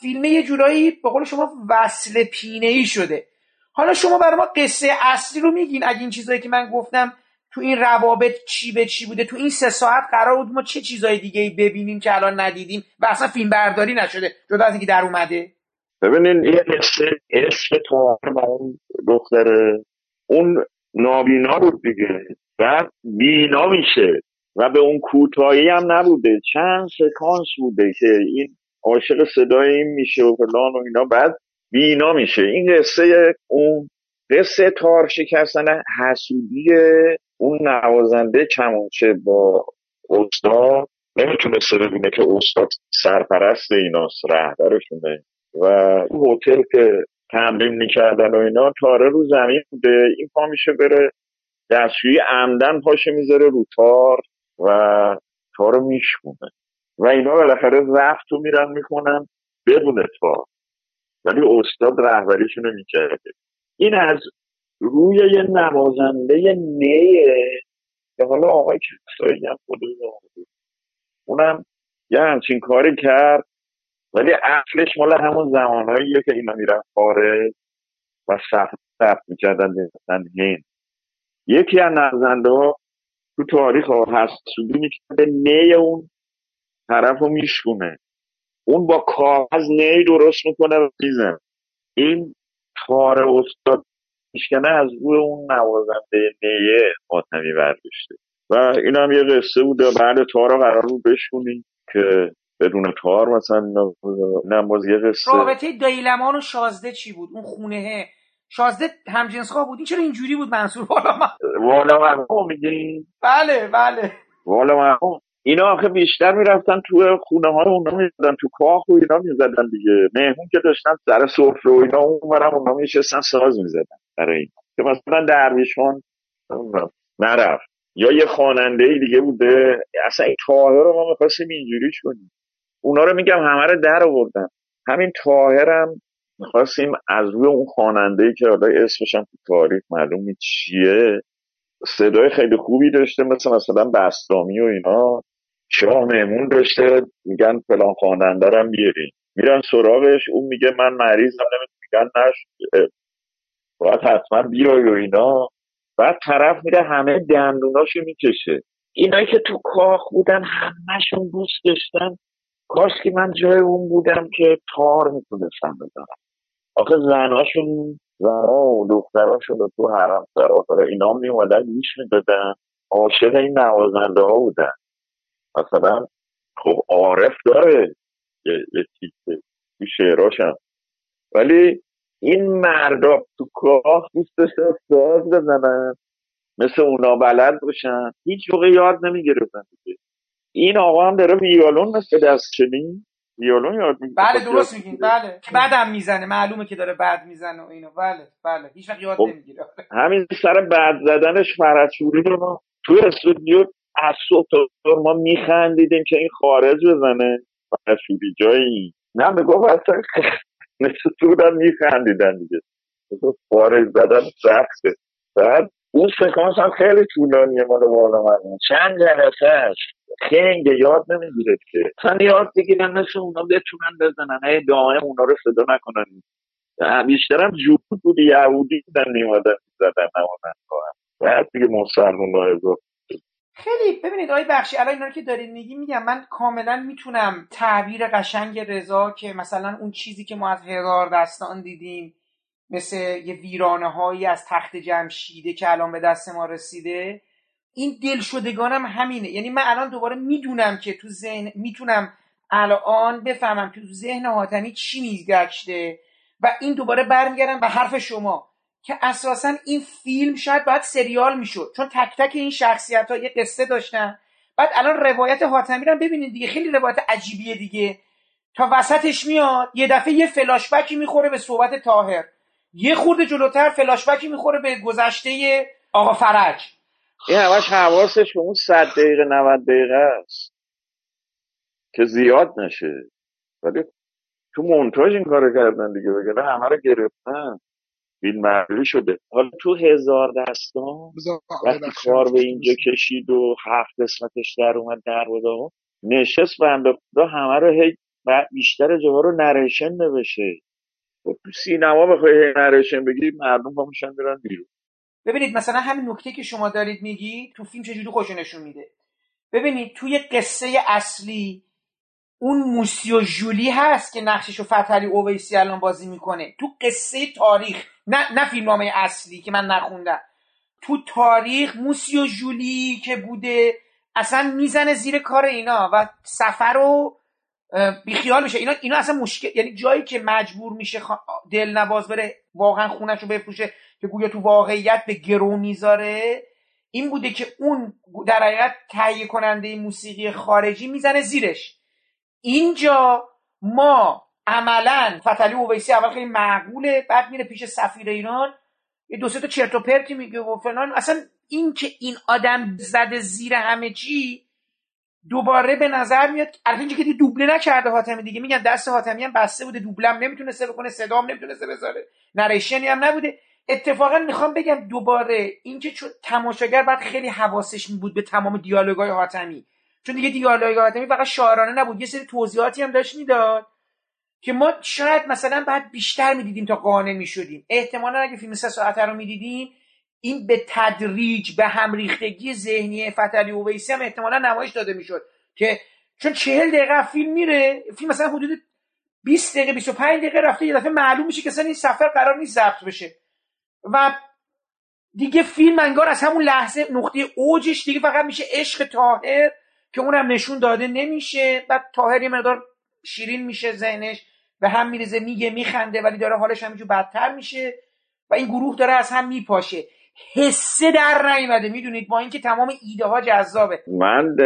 فیلمه یه جورایی به قول شما وصل پینه ای شده. حالا شما برای ما قصه اصلی رو میگین. اگه این چیزایی که من گفتم تو این روابط چی به چی بوده؟ تو این سه ساعت قرار بود ما چه چیزای دیگه ای ببینیم که الان ندیدیم و اصلا فیلم برداری نشده جدا از اینکه در اومده. ببینین یه قصه عشق با اون دختره. اون نابینا بود دیگه. بعد بینا میشه و به اون کوتاهی هم نبوده. چند سکانس بوده که این عاشق صدای این میشه و فلان و اینا. بعد بینا میشه. این قصه اون قصه تار شکستن حسودی اون نوازنده کمانچه با استاد نمی‌تونسته ببینه که استاد سرپرست ایناست رهبرشونه. و اون هتل که تمرین می‌کردن و اینا تاره رو زمین بوده. این پا میشه بره دستشویی عمدن پاشه می‌ذاره رو تار و تار رو میشکونه. و اینا بالاخره رفت رو میرن می‌کنن بدون تار. ولی استاد رهبریشونو می‌کرده. این از روی یه نوازنده نیه. که حالا آقای کسایی هم خود اونم یه همچین کاری کرد ولی اصلش مال همون زمانهاییه که اینا میرن خارج و سخت ثبت می‌کردن مثلا هند. یکی از نوازنده ها تو تاریخ ها حسودی می‌کرده نی اون طرف رو میشکونه. اون با کاغذ نی درست می‌کنه و میزن این کار استاد میشکنه از روی اون نوازنده نیه ماتمی برداشته. و این هم یه قصه بوده بعد تار قرار رو بشکنیم که بدون تار مثلا باز یه قصه. رابطه دیلمان و شازده چی بود؟ اون خونه. شازده همجنسخواه بود؟ این چرا اینجوری بود منصور؟ والا من والا میگین بله بله. والا مرحوم اینا آخه بیشتر می‌رفتن تو خونه های اونا می‌زدن تو کاخ و اینا می‌زدن دیگه. مهمون که داشتن سر سفره و اینا اون برم اونا میشستن ساز می‌زدن برای این. که مثلا درویشان نرفت. یا یه خواننده دیگه بوده. اصلا این تاهر رو ما می‌خواستیم اینجوریش کنیم. اونا رو میگم همه رو در آوردن. همین تاهرم می‌خواستیم از روی اون خواننده که حالا اسمش تو تاریخ معلوم نیست چیه صدای خیلی خوبی داشته مثل مثلا بستامی و اینا. شاه مهمون داشته؟ میگن فلان خواننده رو بیارین. میرن سراغش اون میگه من مریضم نمیگن نش باید حتما بیای و اینا. بعد طرف میره همه دندوناشو می‌کشه. اینایی که تو کاخ بودن همهشون دوست داشتن. کاش که من جای اون بودم که تار می‌تونستم بزنم. آخه زناشون زنها و دختراشون رو تو حرم سراسر اینا میومدن گوش می‌دادن. عاشق این نوازنده ها بودن. مثلا خب عارف داره یه, یه تیکه تو شعراشم. ولی این مردا تو کاه دوست داشتن ساز بزنن مثل اونا بلد باشن هیچ موقع یاد نمی‌گرفتن دیگه. این آقا هم داره ویولون مثل دست چنین ویولون یاد می‌گیره. بله درست میگین بله. که بعدم می‌زنه معلومه که داره بعد می‌زنه و اینو. بله بله. هیچ وقت یاد خب. نمی‌گیره. همین سر بعد زدنش فرچوری رو ما تو استودیو از صبح ما میخندیدیم که این خارج بزنه. فرچوری جایی نه می‌گفت اصلا تو بودن میخندیدن دیگه. خارج زدن سخته. بعد اون سکانس هم خیلی طولانیه مال بالا من. چند جلسهش خیلی یاد نمی‌گیره که. اصلا یاد بگیرن مثل اونا بتونن بزنن. هی دائم اونا رو صدا نکنن. بیشترم جود بود یهودی بودن نیومدن زدن نمانن بعد دیگه مسلمون ها خیلی ببینید آقای بخشی الان اینا که دارید میگی میگم من کاملا می‌تونم تعبیر قشنگ رضا که مثلا اون چیزی که ما از هزار دستان دیدیم مثل یه ویرانه هایی از تخت جمشیده که الان به دست ما رسیده این دلشدگانم همینه. یعنی من الان دوباره می‌دونم که تو ذهن می‌تونم الان بفهمم که تو ذهن حاتمی چی میگشته و این دوباره برمیگردم به حرف شما. که اساسا این فیلم شاید باید سریال می‌شد چون تک تک این شخصیت ها یه قصه داشتن. بعد الان روایت حاتمی رو ببینید دیگه خیلی روایت عجیبیه دیگه. تا وسطش میاد یه دفعه یه فلاشبکی می‌خوره به صحبت تاهر یه خورده جلوتر فلاشبکی می‌خوره به گذشته آقا فرج. این همش حواسش به اون صد دقیقه 90 دقیقه است که زیاد نشه. ولی تو مونتاژ این کار کردن دیگه بگه همه رو گرفتن. فیلم معمولی شده. حالا تو هزار دستان وقتی کار به اینجا کشید و هفت قسمتش در اومد در بود نشست بنده خدا همه رو هی بیشتر جاها رو نریشن نوشه و تو سینما بخوای نریشن بگی مردم با میشن میرن بیرون. ببینید مثلا همین نکته که شما دارید میگی تو فیلم چجوری خوش نشون میده؟ ببینید توی قصه اصلی اون موسیو جولی هست که نقششو فتحعلی اویسی الان بازی می‌کنه. تو قصه تاریخ نه نه فیلمنامه اصلی که من نخوندم. تو تاریخ موسیو جولی که بوده اصلا می‌زنه زیر کار اینا و سفر رو بیخیال میشه. اینا اینا اصلا مشکل یعنی جایی که مجبور میشه خ... دلنواز بره واقعا خونش رو بفروشه که گویا تو واقعیت به گرو می‌ذاره. این بوده که اون در حقیقت تهیه کننده موسیقی خارجی می‌زنه زیرش. اینجا ما عملا فتلی اویسی اول خیلی معقوله بعد میره پیش سفیر ایران. یه دو سه تا چرت و پرتی میگه و فلان. اصلا این که این آدم زده زیر همه چی دوباره به نظر میاد البته اینجا که دوبله نکرده حاتمی دیگه. میگن دست حاتمی هم بسته بوده دوبلم نمی‌تونسته بکنه صدام نمی‌تونسته بذاره نریشنی هم نبوده. اتفاقا می‌خوام بگم دوباره اینکه چون تماشاگر باید خیلی حواسش بود به تمام دیالوگای حاتمی. چون دیگه دیالوگای حاتمی فقط شاعرانه نبود. یه سری توضیحاتی هم داشت می‌داد که ما شاید مثلا بعد بیشتر می‌دیدیم تا قانع می‌شدیم. احتمالا اگه فیلم سه ساعته رو می‌دیدیم این به تدریج به هم ریختگی ذهنی فتلی اویسی هم احتمالا نمایش داده می‌شد که چون چهل دقیقه فیلم میره فیلم مثلا حدود 20 دقیقه 25 دقیقه رفته یه دفعه معلوم میشه که اصلا این سفر قرار نیست ضبط بشه. و دیگه فیلم انگار از همون لحظه نقطه اوجش دیگه فقط میشه عشق تاهر که اونم نشون داده نمیشه. بعد تاهر یه مقدار شیرین میشه ذهنش به هم میریزه میگه میخنده ولی داره حالش همینجور بدتر میشه و این گروه داره از هم میپاشه. حسه در نیومده. می‌دونید؟ با اینکه تمام ایده ها جذابه. من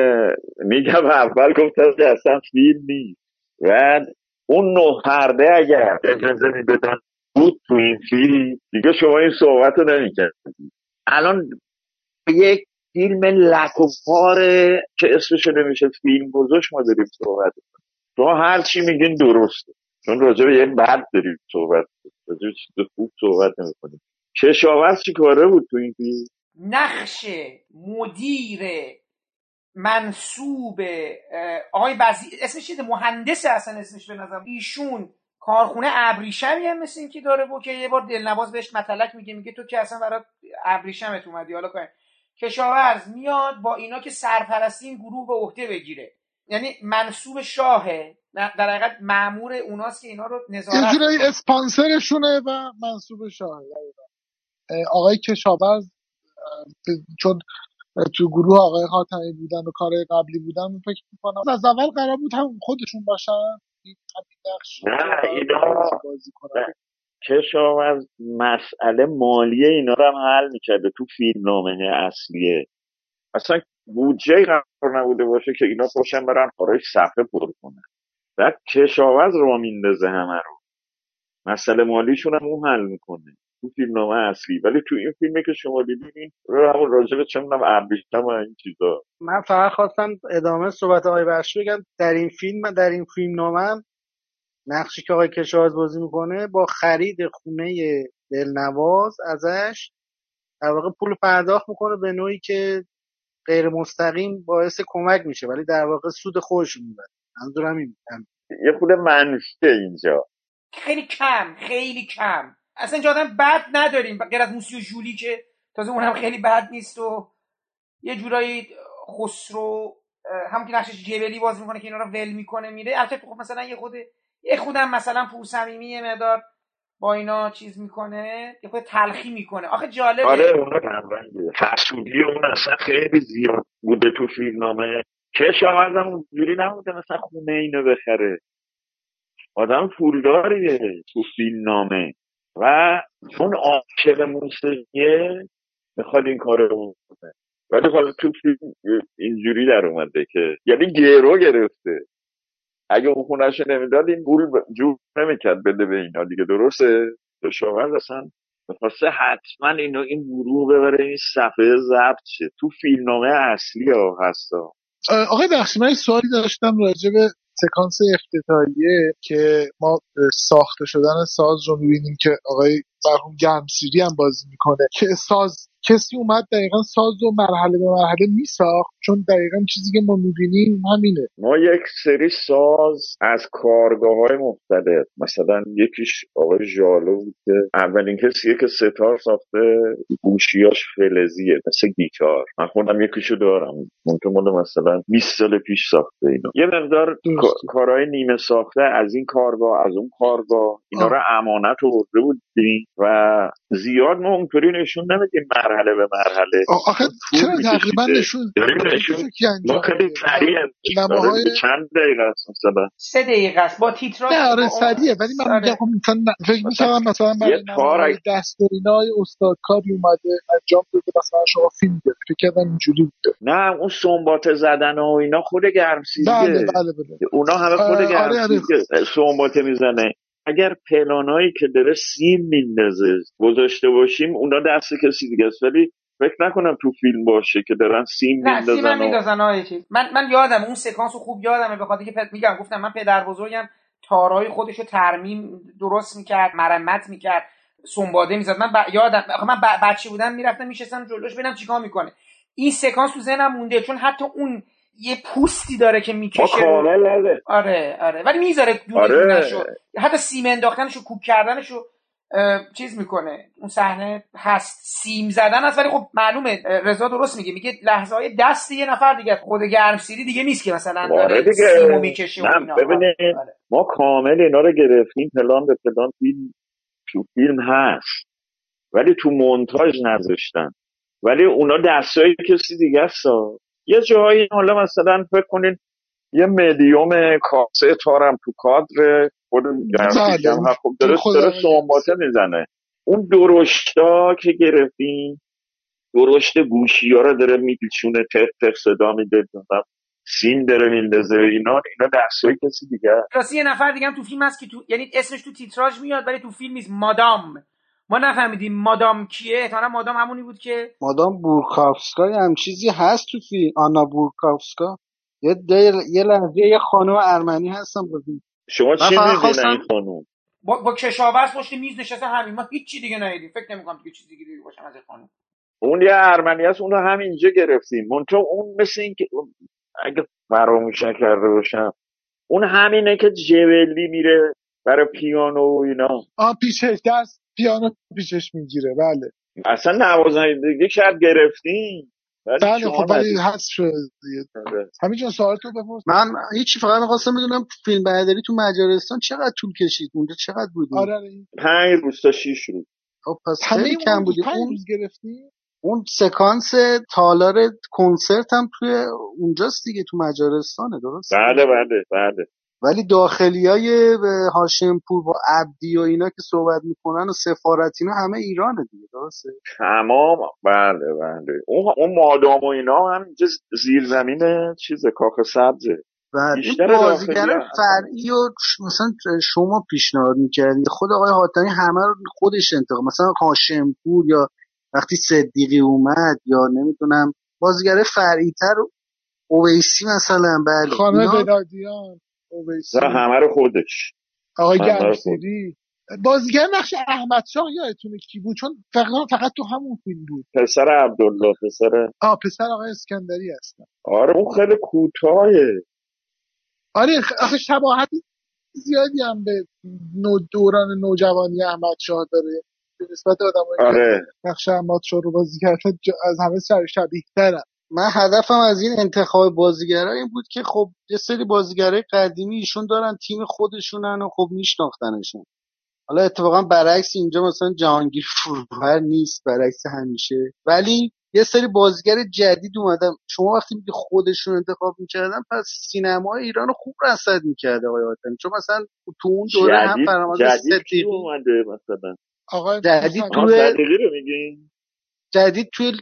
میگم اول گفتم که اصلا فیلم نیست. و اون نه پرده اگر اجازه می‌دادن بود تو این فیلم دیگه شما این صحبت رو نمی‌کردید. الان یک فیلم لکوفاره که اسمش نمیشه فیلم گذاشت ما داریم صحبت شما هر چی میگین درسته. چون راجع به یه بد داریم صحبت راجع به چیز خوب صحبت نمی‌کنیم. کشاورز چی کاره بود تو این فیلم؟ نقش مدیر منصوب آقای بزی اسمش چیه مهندس اصلا اسمش به نظر ایشون کارخونه ابریشمی هم مثل اینکه داره بود که یه بار دلنواز بهش متلک میگه میگه تو که اصلا برات ابریشمت اومدی. حالا کن. کشاورز میاد با اینا که سرپرستی این گروه به عهده بگیره. یعنی منصوب شاهه. در حقیقت معمور اوناست که اینا رو یه نظارت جورایی می‌کنه اسپانسرشونه و منصوب شاه آقای کشاورز چون تو گروه آقای خاتمی بودن و کار قبلی بودن فکر می‌کنم از اول قرار بود هم خودشون باشن. نه اینا کشاورز مسئله مالی اینا رو هم حل می‌کرده تو فیلم نامه اصلیه اصلا بودجه قرار نبوده باشه که اینا پاشن برن خارج صفحه پر کنن. بعد کشاورز رو میندازه همه رو. مسئله مالیشون هم اون حل می‌کنه تو فیلم نامه اصلی. ولی تو این فیلمی که شما دیدین همون راجب چه می‌دونم ابریشم و این چیزا. من فقط خواستم ادامه صحبت آقای بخشی بگم. در این فیلم در این فیلم نامم نقشی که آقای کشاورز بازی می‌کنه با خرید خونه دلنواز ازش در واقع پول پرداخت می‌کنه به نوعی که غیر مستقیم باعث کمک میشه ولی در واقع سود خودش می‌بره. منظورم این. یه پول منفیه اینجا. خیلی کم خیلی کم. اصلا اینجا آدم بد نداریم. غیر از موسی و جولی که تازه اونم خیلی بد نیست و یه جورایی خسرو هم که نقشش جبلی باز می‌کنه که اینا رو ول می‌کنه میره البته خب مثلا یه خود یه خودم مثلا پورسمیمی یه مقدار با اینا چیز می‌کنه یه خود تلخی می‌کنه. آخه جالبه. آره اونا کمرنگه حسودی اون اصلا خیلی زیاد بوده تو فیلم نامه کشاورز هم اونجوری نبوده مثلا خونه اینو بخره. آدم پولداریه تو فیلم نامه و چون عاشق موسیقیه می‌خواد این کارو بکنه. ولی حالا تو فیلم اینجوری در اومده که یعنی گرو گرفته. اگه اون خونش نمی‌داد این پول ب- جور نمی‌کرد بده به اینا دیگه درسته؟ کشاورز اصلا می‌خواسته حتما اینو این گروه ببره این صفحه ضبط شه. تو فیلم نامه اصلی ها هستا. آقای بخشی من سوالی داشتم راجع به سکانس افتتاحیه که ما ساخته شدن ساز رو می‌بینیم که آقای مرحوم گرمسیری هم بازی می‌کنه که ساز کسی اومد دقیقا ساز رو مرحله به مرحله میساخت؟ چون دقیقا چیزی که ما می‌بینیم همینه. ما یک سری ساز از کارگاه های مختلف مثلا یکیش آقای ژالو بود که اولین کسیه که ستار ساخته گوشیاش فلزیه مثل گیتار. من خودم یکیشو دارم. مال مثلا 20 سال پیش ساخته اینو یه مقدار کا- کارهای نیمه ساخته از این کارگاه از اون کارگاه اینا رو امانت ورده بودیم و زیاد ما اونطوری نشون نمیدیم مرحله به مرحله. آخه طول چرا تقریبا می‌کشیده. نشون فکری ما انجام خیلی میده؟ سریع نماهای چند دقیقه است مثلا؟ سه دقیقه است. با تیتراژ نه آره با اون- سریعه. ولی من میگم آره. خب مثلا فکر می‌کنم مثلا یه برای تار نماهای دستورینای استاد کاری اومده انجام داده مثلا شما فیلم گرفت فکر کردم اینجوری بوده. نه اون سنبات زدن و اینا خود گرمسیریه بله بله بله اونا همه خود آه، آره آره. گرمسیریه سنباته می‌زنه. اگر پلانایی که داره سیم میندازه گذاشته باشیم اونا دست کسی دیگه است. ولی فکر نکنم تو فیلم باشه که دارن سیم نه سیم میندازن میندازن من من یادم اون سکانس رو خوب یادمه به خاطر که پد میگم گفتم من پدر بزرگم تارای خودش رو ترمیم درست می‌کرد مرمت می‌کرد سنباده می‌زد. من ب... یادم من ب... بچه بودم می‌رفتم میشستم جلوش ببینم چیکار می‌کنه. این سکانس تو ذهنم مونده چون حتی اون یه پوستی داره که می‌کشه کامل نده. آره آره. ولی می‌ذاره دونه آره. حتی سیم انداختنشو کوک کردنشو اه، چیز می‌کنه. اون صحنه هست. سیم زدن هست ولی خب معلومه. رضا درست میگه. میگه لحظه های دست یه نفر دیگه. خود گرمسیری دیگه نیست که مثلا آره داره دیگه. سیمو می‌کشه و اینا. آره ببینید آره ما کامل اینا رو گرفتیم. پلان به پلان فیلم تو فیلم هست. ولی تو مونتاژ نذاشتن. ولی اونا دستای کسی دیگه است. یه جایی حالا مثلا فکر کنین یه مدیوم کاسه تارم تو کادر خود بله. هم هست. خب اون داره گرمسیری می‌زنه. اون درشتا که گرفتیم درشت گوشی ها رو داره میپیچونه تق تق صدا میده سیم داره میندازه اینا اینا دستای کسی دیگه است. راستی یه نفر دیگه هم تو فیلم هست که تو یعنی اسمش تو تیتراژ میاد ولی تو فیلم نیست. مادام. ما نفهمیدیم مادام کیه احتمالاً مادام همونی بود که مادام بورکافسکا یه هم چیزی هست تو فیلم. آنا بورکافسکا یه دیر یه لحظه یه خانم ارمنی هستم ببین شما چی میدین این خانوم با, با کشاورز پشت میز نشسته همین. ما هیچ چی دیگه ندیدیم. فکر نمی‌کنم دیگه چیز دیگه باشم از این خانم. اون یه ارمنی هست اون رو همینجا گرفتیم. منتها اون مثل این که اگه فراموش نکرده باشم اون همینه که جبلی میره برای پیانو و اینا. آه پیچش دست پیانو پیچش می‌گیره بله. اصلا نوازنده دیگه شاید گرفتیم بله خب ولی شده دیگه. آره. همین جان سوال تو بپرس. من هیچی فقط می‌خواستم بدونم فیلم برداری تو مجارستان چقدر طول کشید؟ اونجا چقدر بودیم آره آره. پنج روز تا شیش روز. خب پس همه خیلی کم بودی. پنج روز گرفتی؟ اون سکانس تالار کنسرت هم توی اونجاست دیگه تو مجارستانه درست بله بله بله. ولی داخلی های هاشمپور با عبدی و اینا که صحبت می‌کنن و سفارت اینا همه ایرانه دیگه درسته؟ تمام. بله بله. اون اون مادام و اینا هم زیر زمین چیز کاخ سبزه. این بیشتر بازیگر فرعی و مثلا شما پیشنهاد می‌کردی خود آقای حاتمی همه رو خودش انتخاب مثلا هاشمپور یا وقتی صدیقی اومد یا نمی‌دونم بازیگر فرعی تر اویسی مثلا بله خانم اینا بلادیان اویسی نه همه رو خودش آقای همه رو خودش. گرمسیری بازیگر نقش احمد شاه یادتونه کی بود؟ چون فقط فقط تو همون فیلم بود. پسر عبدالله پسر آ پسر آقای اسکندری هستن. آره اون خیلی کوتاهه. آره آخه شباهت زیادی هم به نو دوران نوجوانی احمد شاه داره. به نسبت آدمایی که آره. نقش احمد شاه رو بازی کردن ج- از همه سر شبیه ترن. من هدفم از این انتخاب بازیگرا این بود که خب یه سری بازیگرای قدیمی ایشون دارن تیم خودشونن و خب میشناختنشون. حالا اتفاقا برعکس اینجا مثلا جهانگیر فروهر نیست برعکس همیشه. ولی یه سری بازیگر جدید اومدن. شما وقتی میگه خودشون انتخاب می‌کردن پس سینما ایران رو خوب رصد می‌کرده آقای حاتمی چون مثلا تو اون دوره هم کی صدیقی اومده مثلا؟ آقای جدید صدیقی رو میگین؟ جدید توی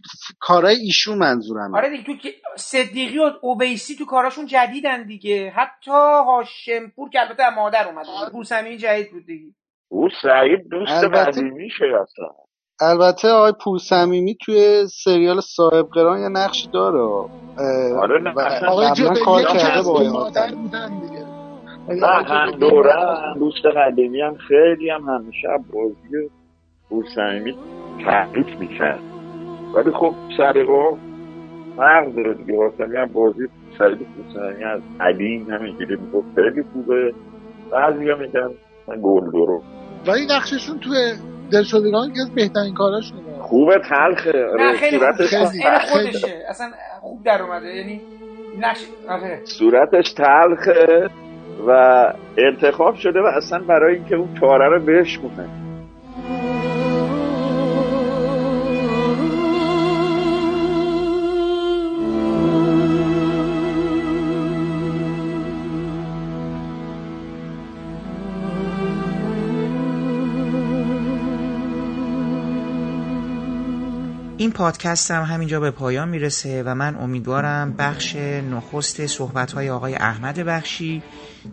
کارهای ایشون منظورم آره دیگه تو که صدیقی و اوبیسی تو کاراشون جدیدن دیگه. حتی هاشمپور که البته مادر اومده بود پورسمی جدید بود دیگه. او سعید دوست البته قدیمیشه اصلا. البته آقای پورصمیمی توی سریال صاحب قران یه نقشی داره. آره نه آقای کار کرده با مادر بودن دیگه نه آقای هم دوره دوست قدیمی هم خیلی هم همیشه از بازی بورسعیمی تعریف می‌کرد. ولی خب سرقا فرق داره دیگه. حاتمی هم بازی سعید بورسعیمی از قدیم همینجوری می‌گفت خیلی خوبه. بعضی هم میگن من گل درو ولی نقششون توی دلشدگان که از بهترین کاراشونه خوبه تلخه. نه آره خیلی صورتش خیلی. تلخه خودشه. اصلا خوب در اومده. یعنی نقش آره. صورتش تلخه و انتخاب شده و اصلا برای اینکه اون تاره رو بشکونه این پادکست هم همینجا به پایان می‌رسه و من امیدوارم بخش نخست صحبت‌های آقای احمد بخشی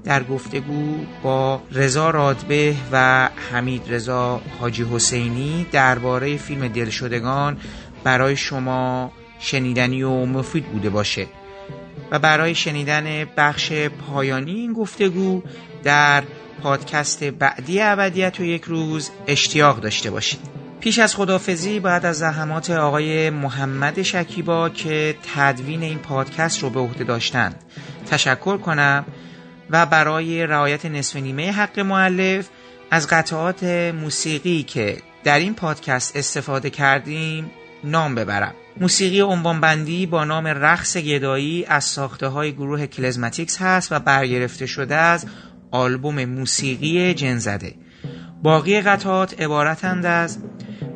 در گفتگو با رضا رادبه و حمید رضا حاجی حسینی درباره فیلم دلشدگان برای شما شنیدنی و مفید بوده باشه و برای شنیدن بخش پایانی این گفتگو در پادکست بعدی ابدیت و یک روز اشتیاق داشته باشید. پیش از خدافزی باید از زحمات آقای محمد شکیبا که تدوین این پادکست رو به عهده داشتند تشکر کنم و برای رعایت نصف نیمه حق معلف از قطعات موسیقی که در این پادکست استفاده کردیم نام ببرم. موسیقی عنوانبندی با نام رقص گدایی از ساخته های گروه کلزماتیکس هست و برگرفته شده از آلبوم موسیقی جنزده. باقی قطعات عبارتند از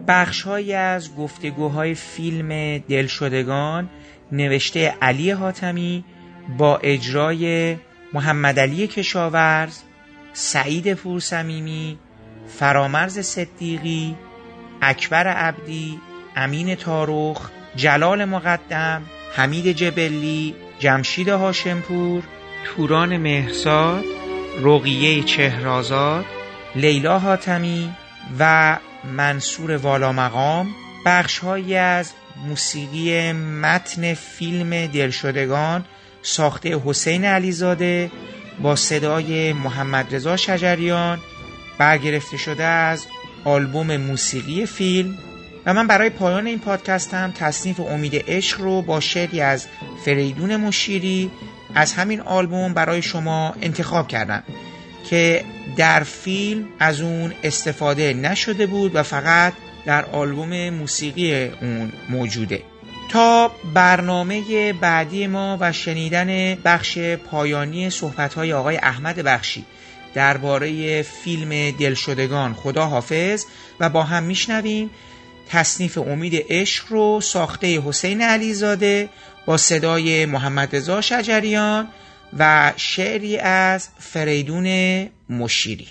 بخشهایی از گفتگوهای فیلم دلشدگان نوشته علی حاتمی با اجرای محمد علی کشاورز سعید پورسمیمی فرامرز صدیقی اکبر عبدی امین تاروخ جلال مقدم حمید جبلی جمشید هاشمپور توران مهرزاد رقیه چهرازاد لیلا حاتمی و منصور والا مقام بخشهایی از موسیقی متن فیلم دلشدگان ساخته حسین علیزاده با صدای محمد رضا شجریان برگرفته شده از آلبوم موسیقی فیلم. و من برای پایان این پادکست هم تصنیف امید عشق رو با شعری از فریدون مشیری از همین آلبوم برای شما انتخاب کردم که در فیلم از اون استفاده نشده بود و فقط در آلبوم موسیقی اون موجوده. تا برنامه بعدی ما و شنیدن بخش پایانی صحبت‌های آقای احمد بخشی درباره فیلم دلشدگان خدا حافظ و با هم میشنویم. تصنیف امید عشق رو ساخته حسین علیزاده با صدای محمد رضا شجریان و شعری از فریدون مشیری.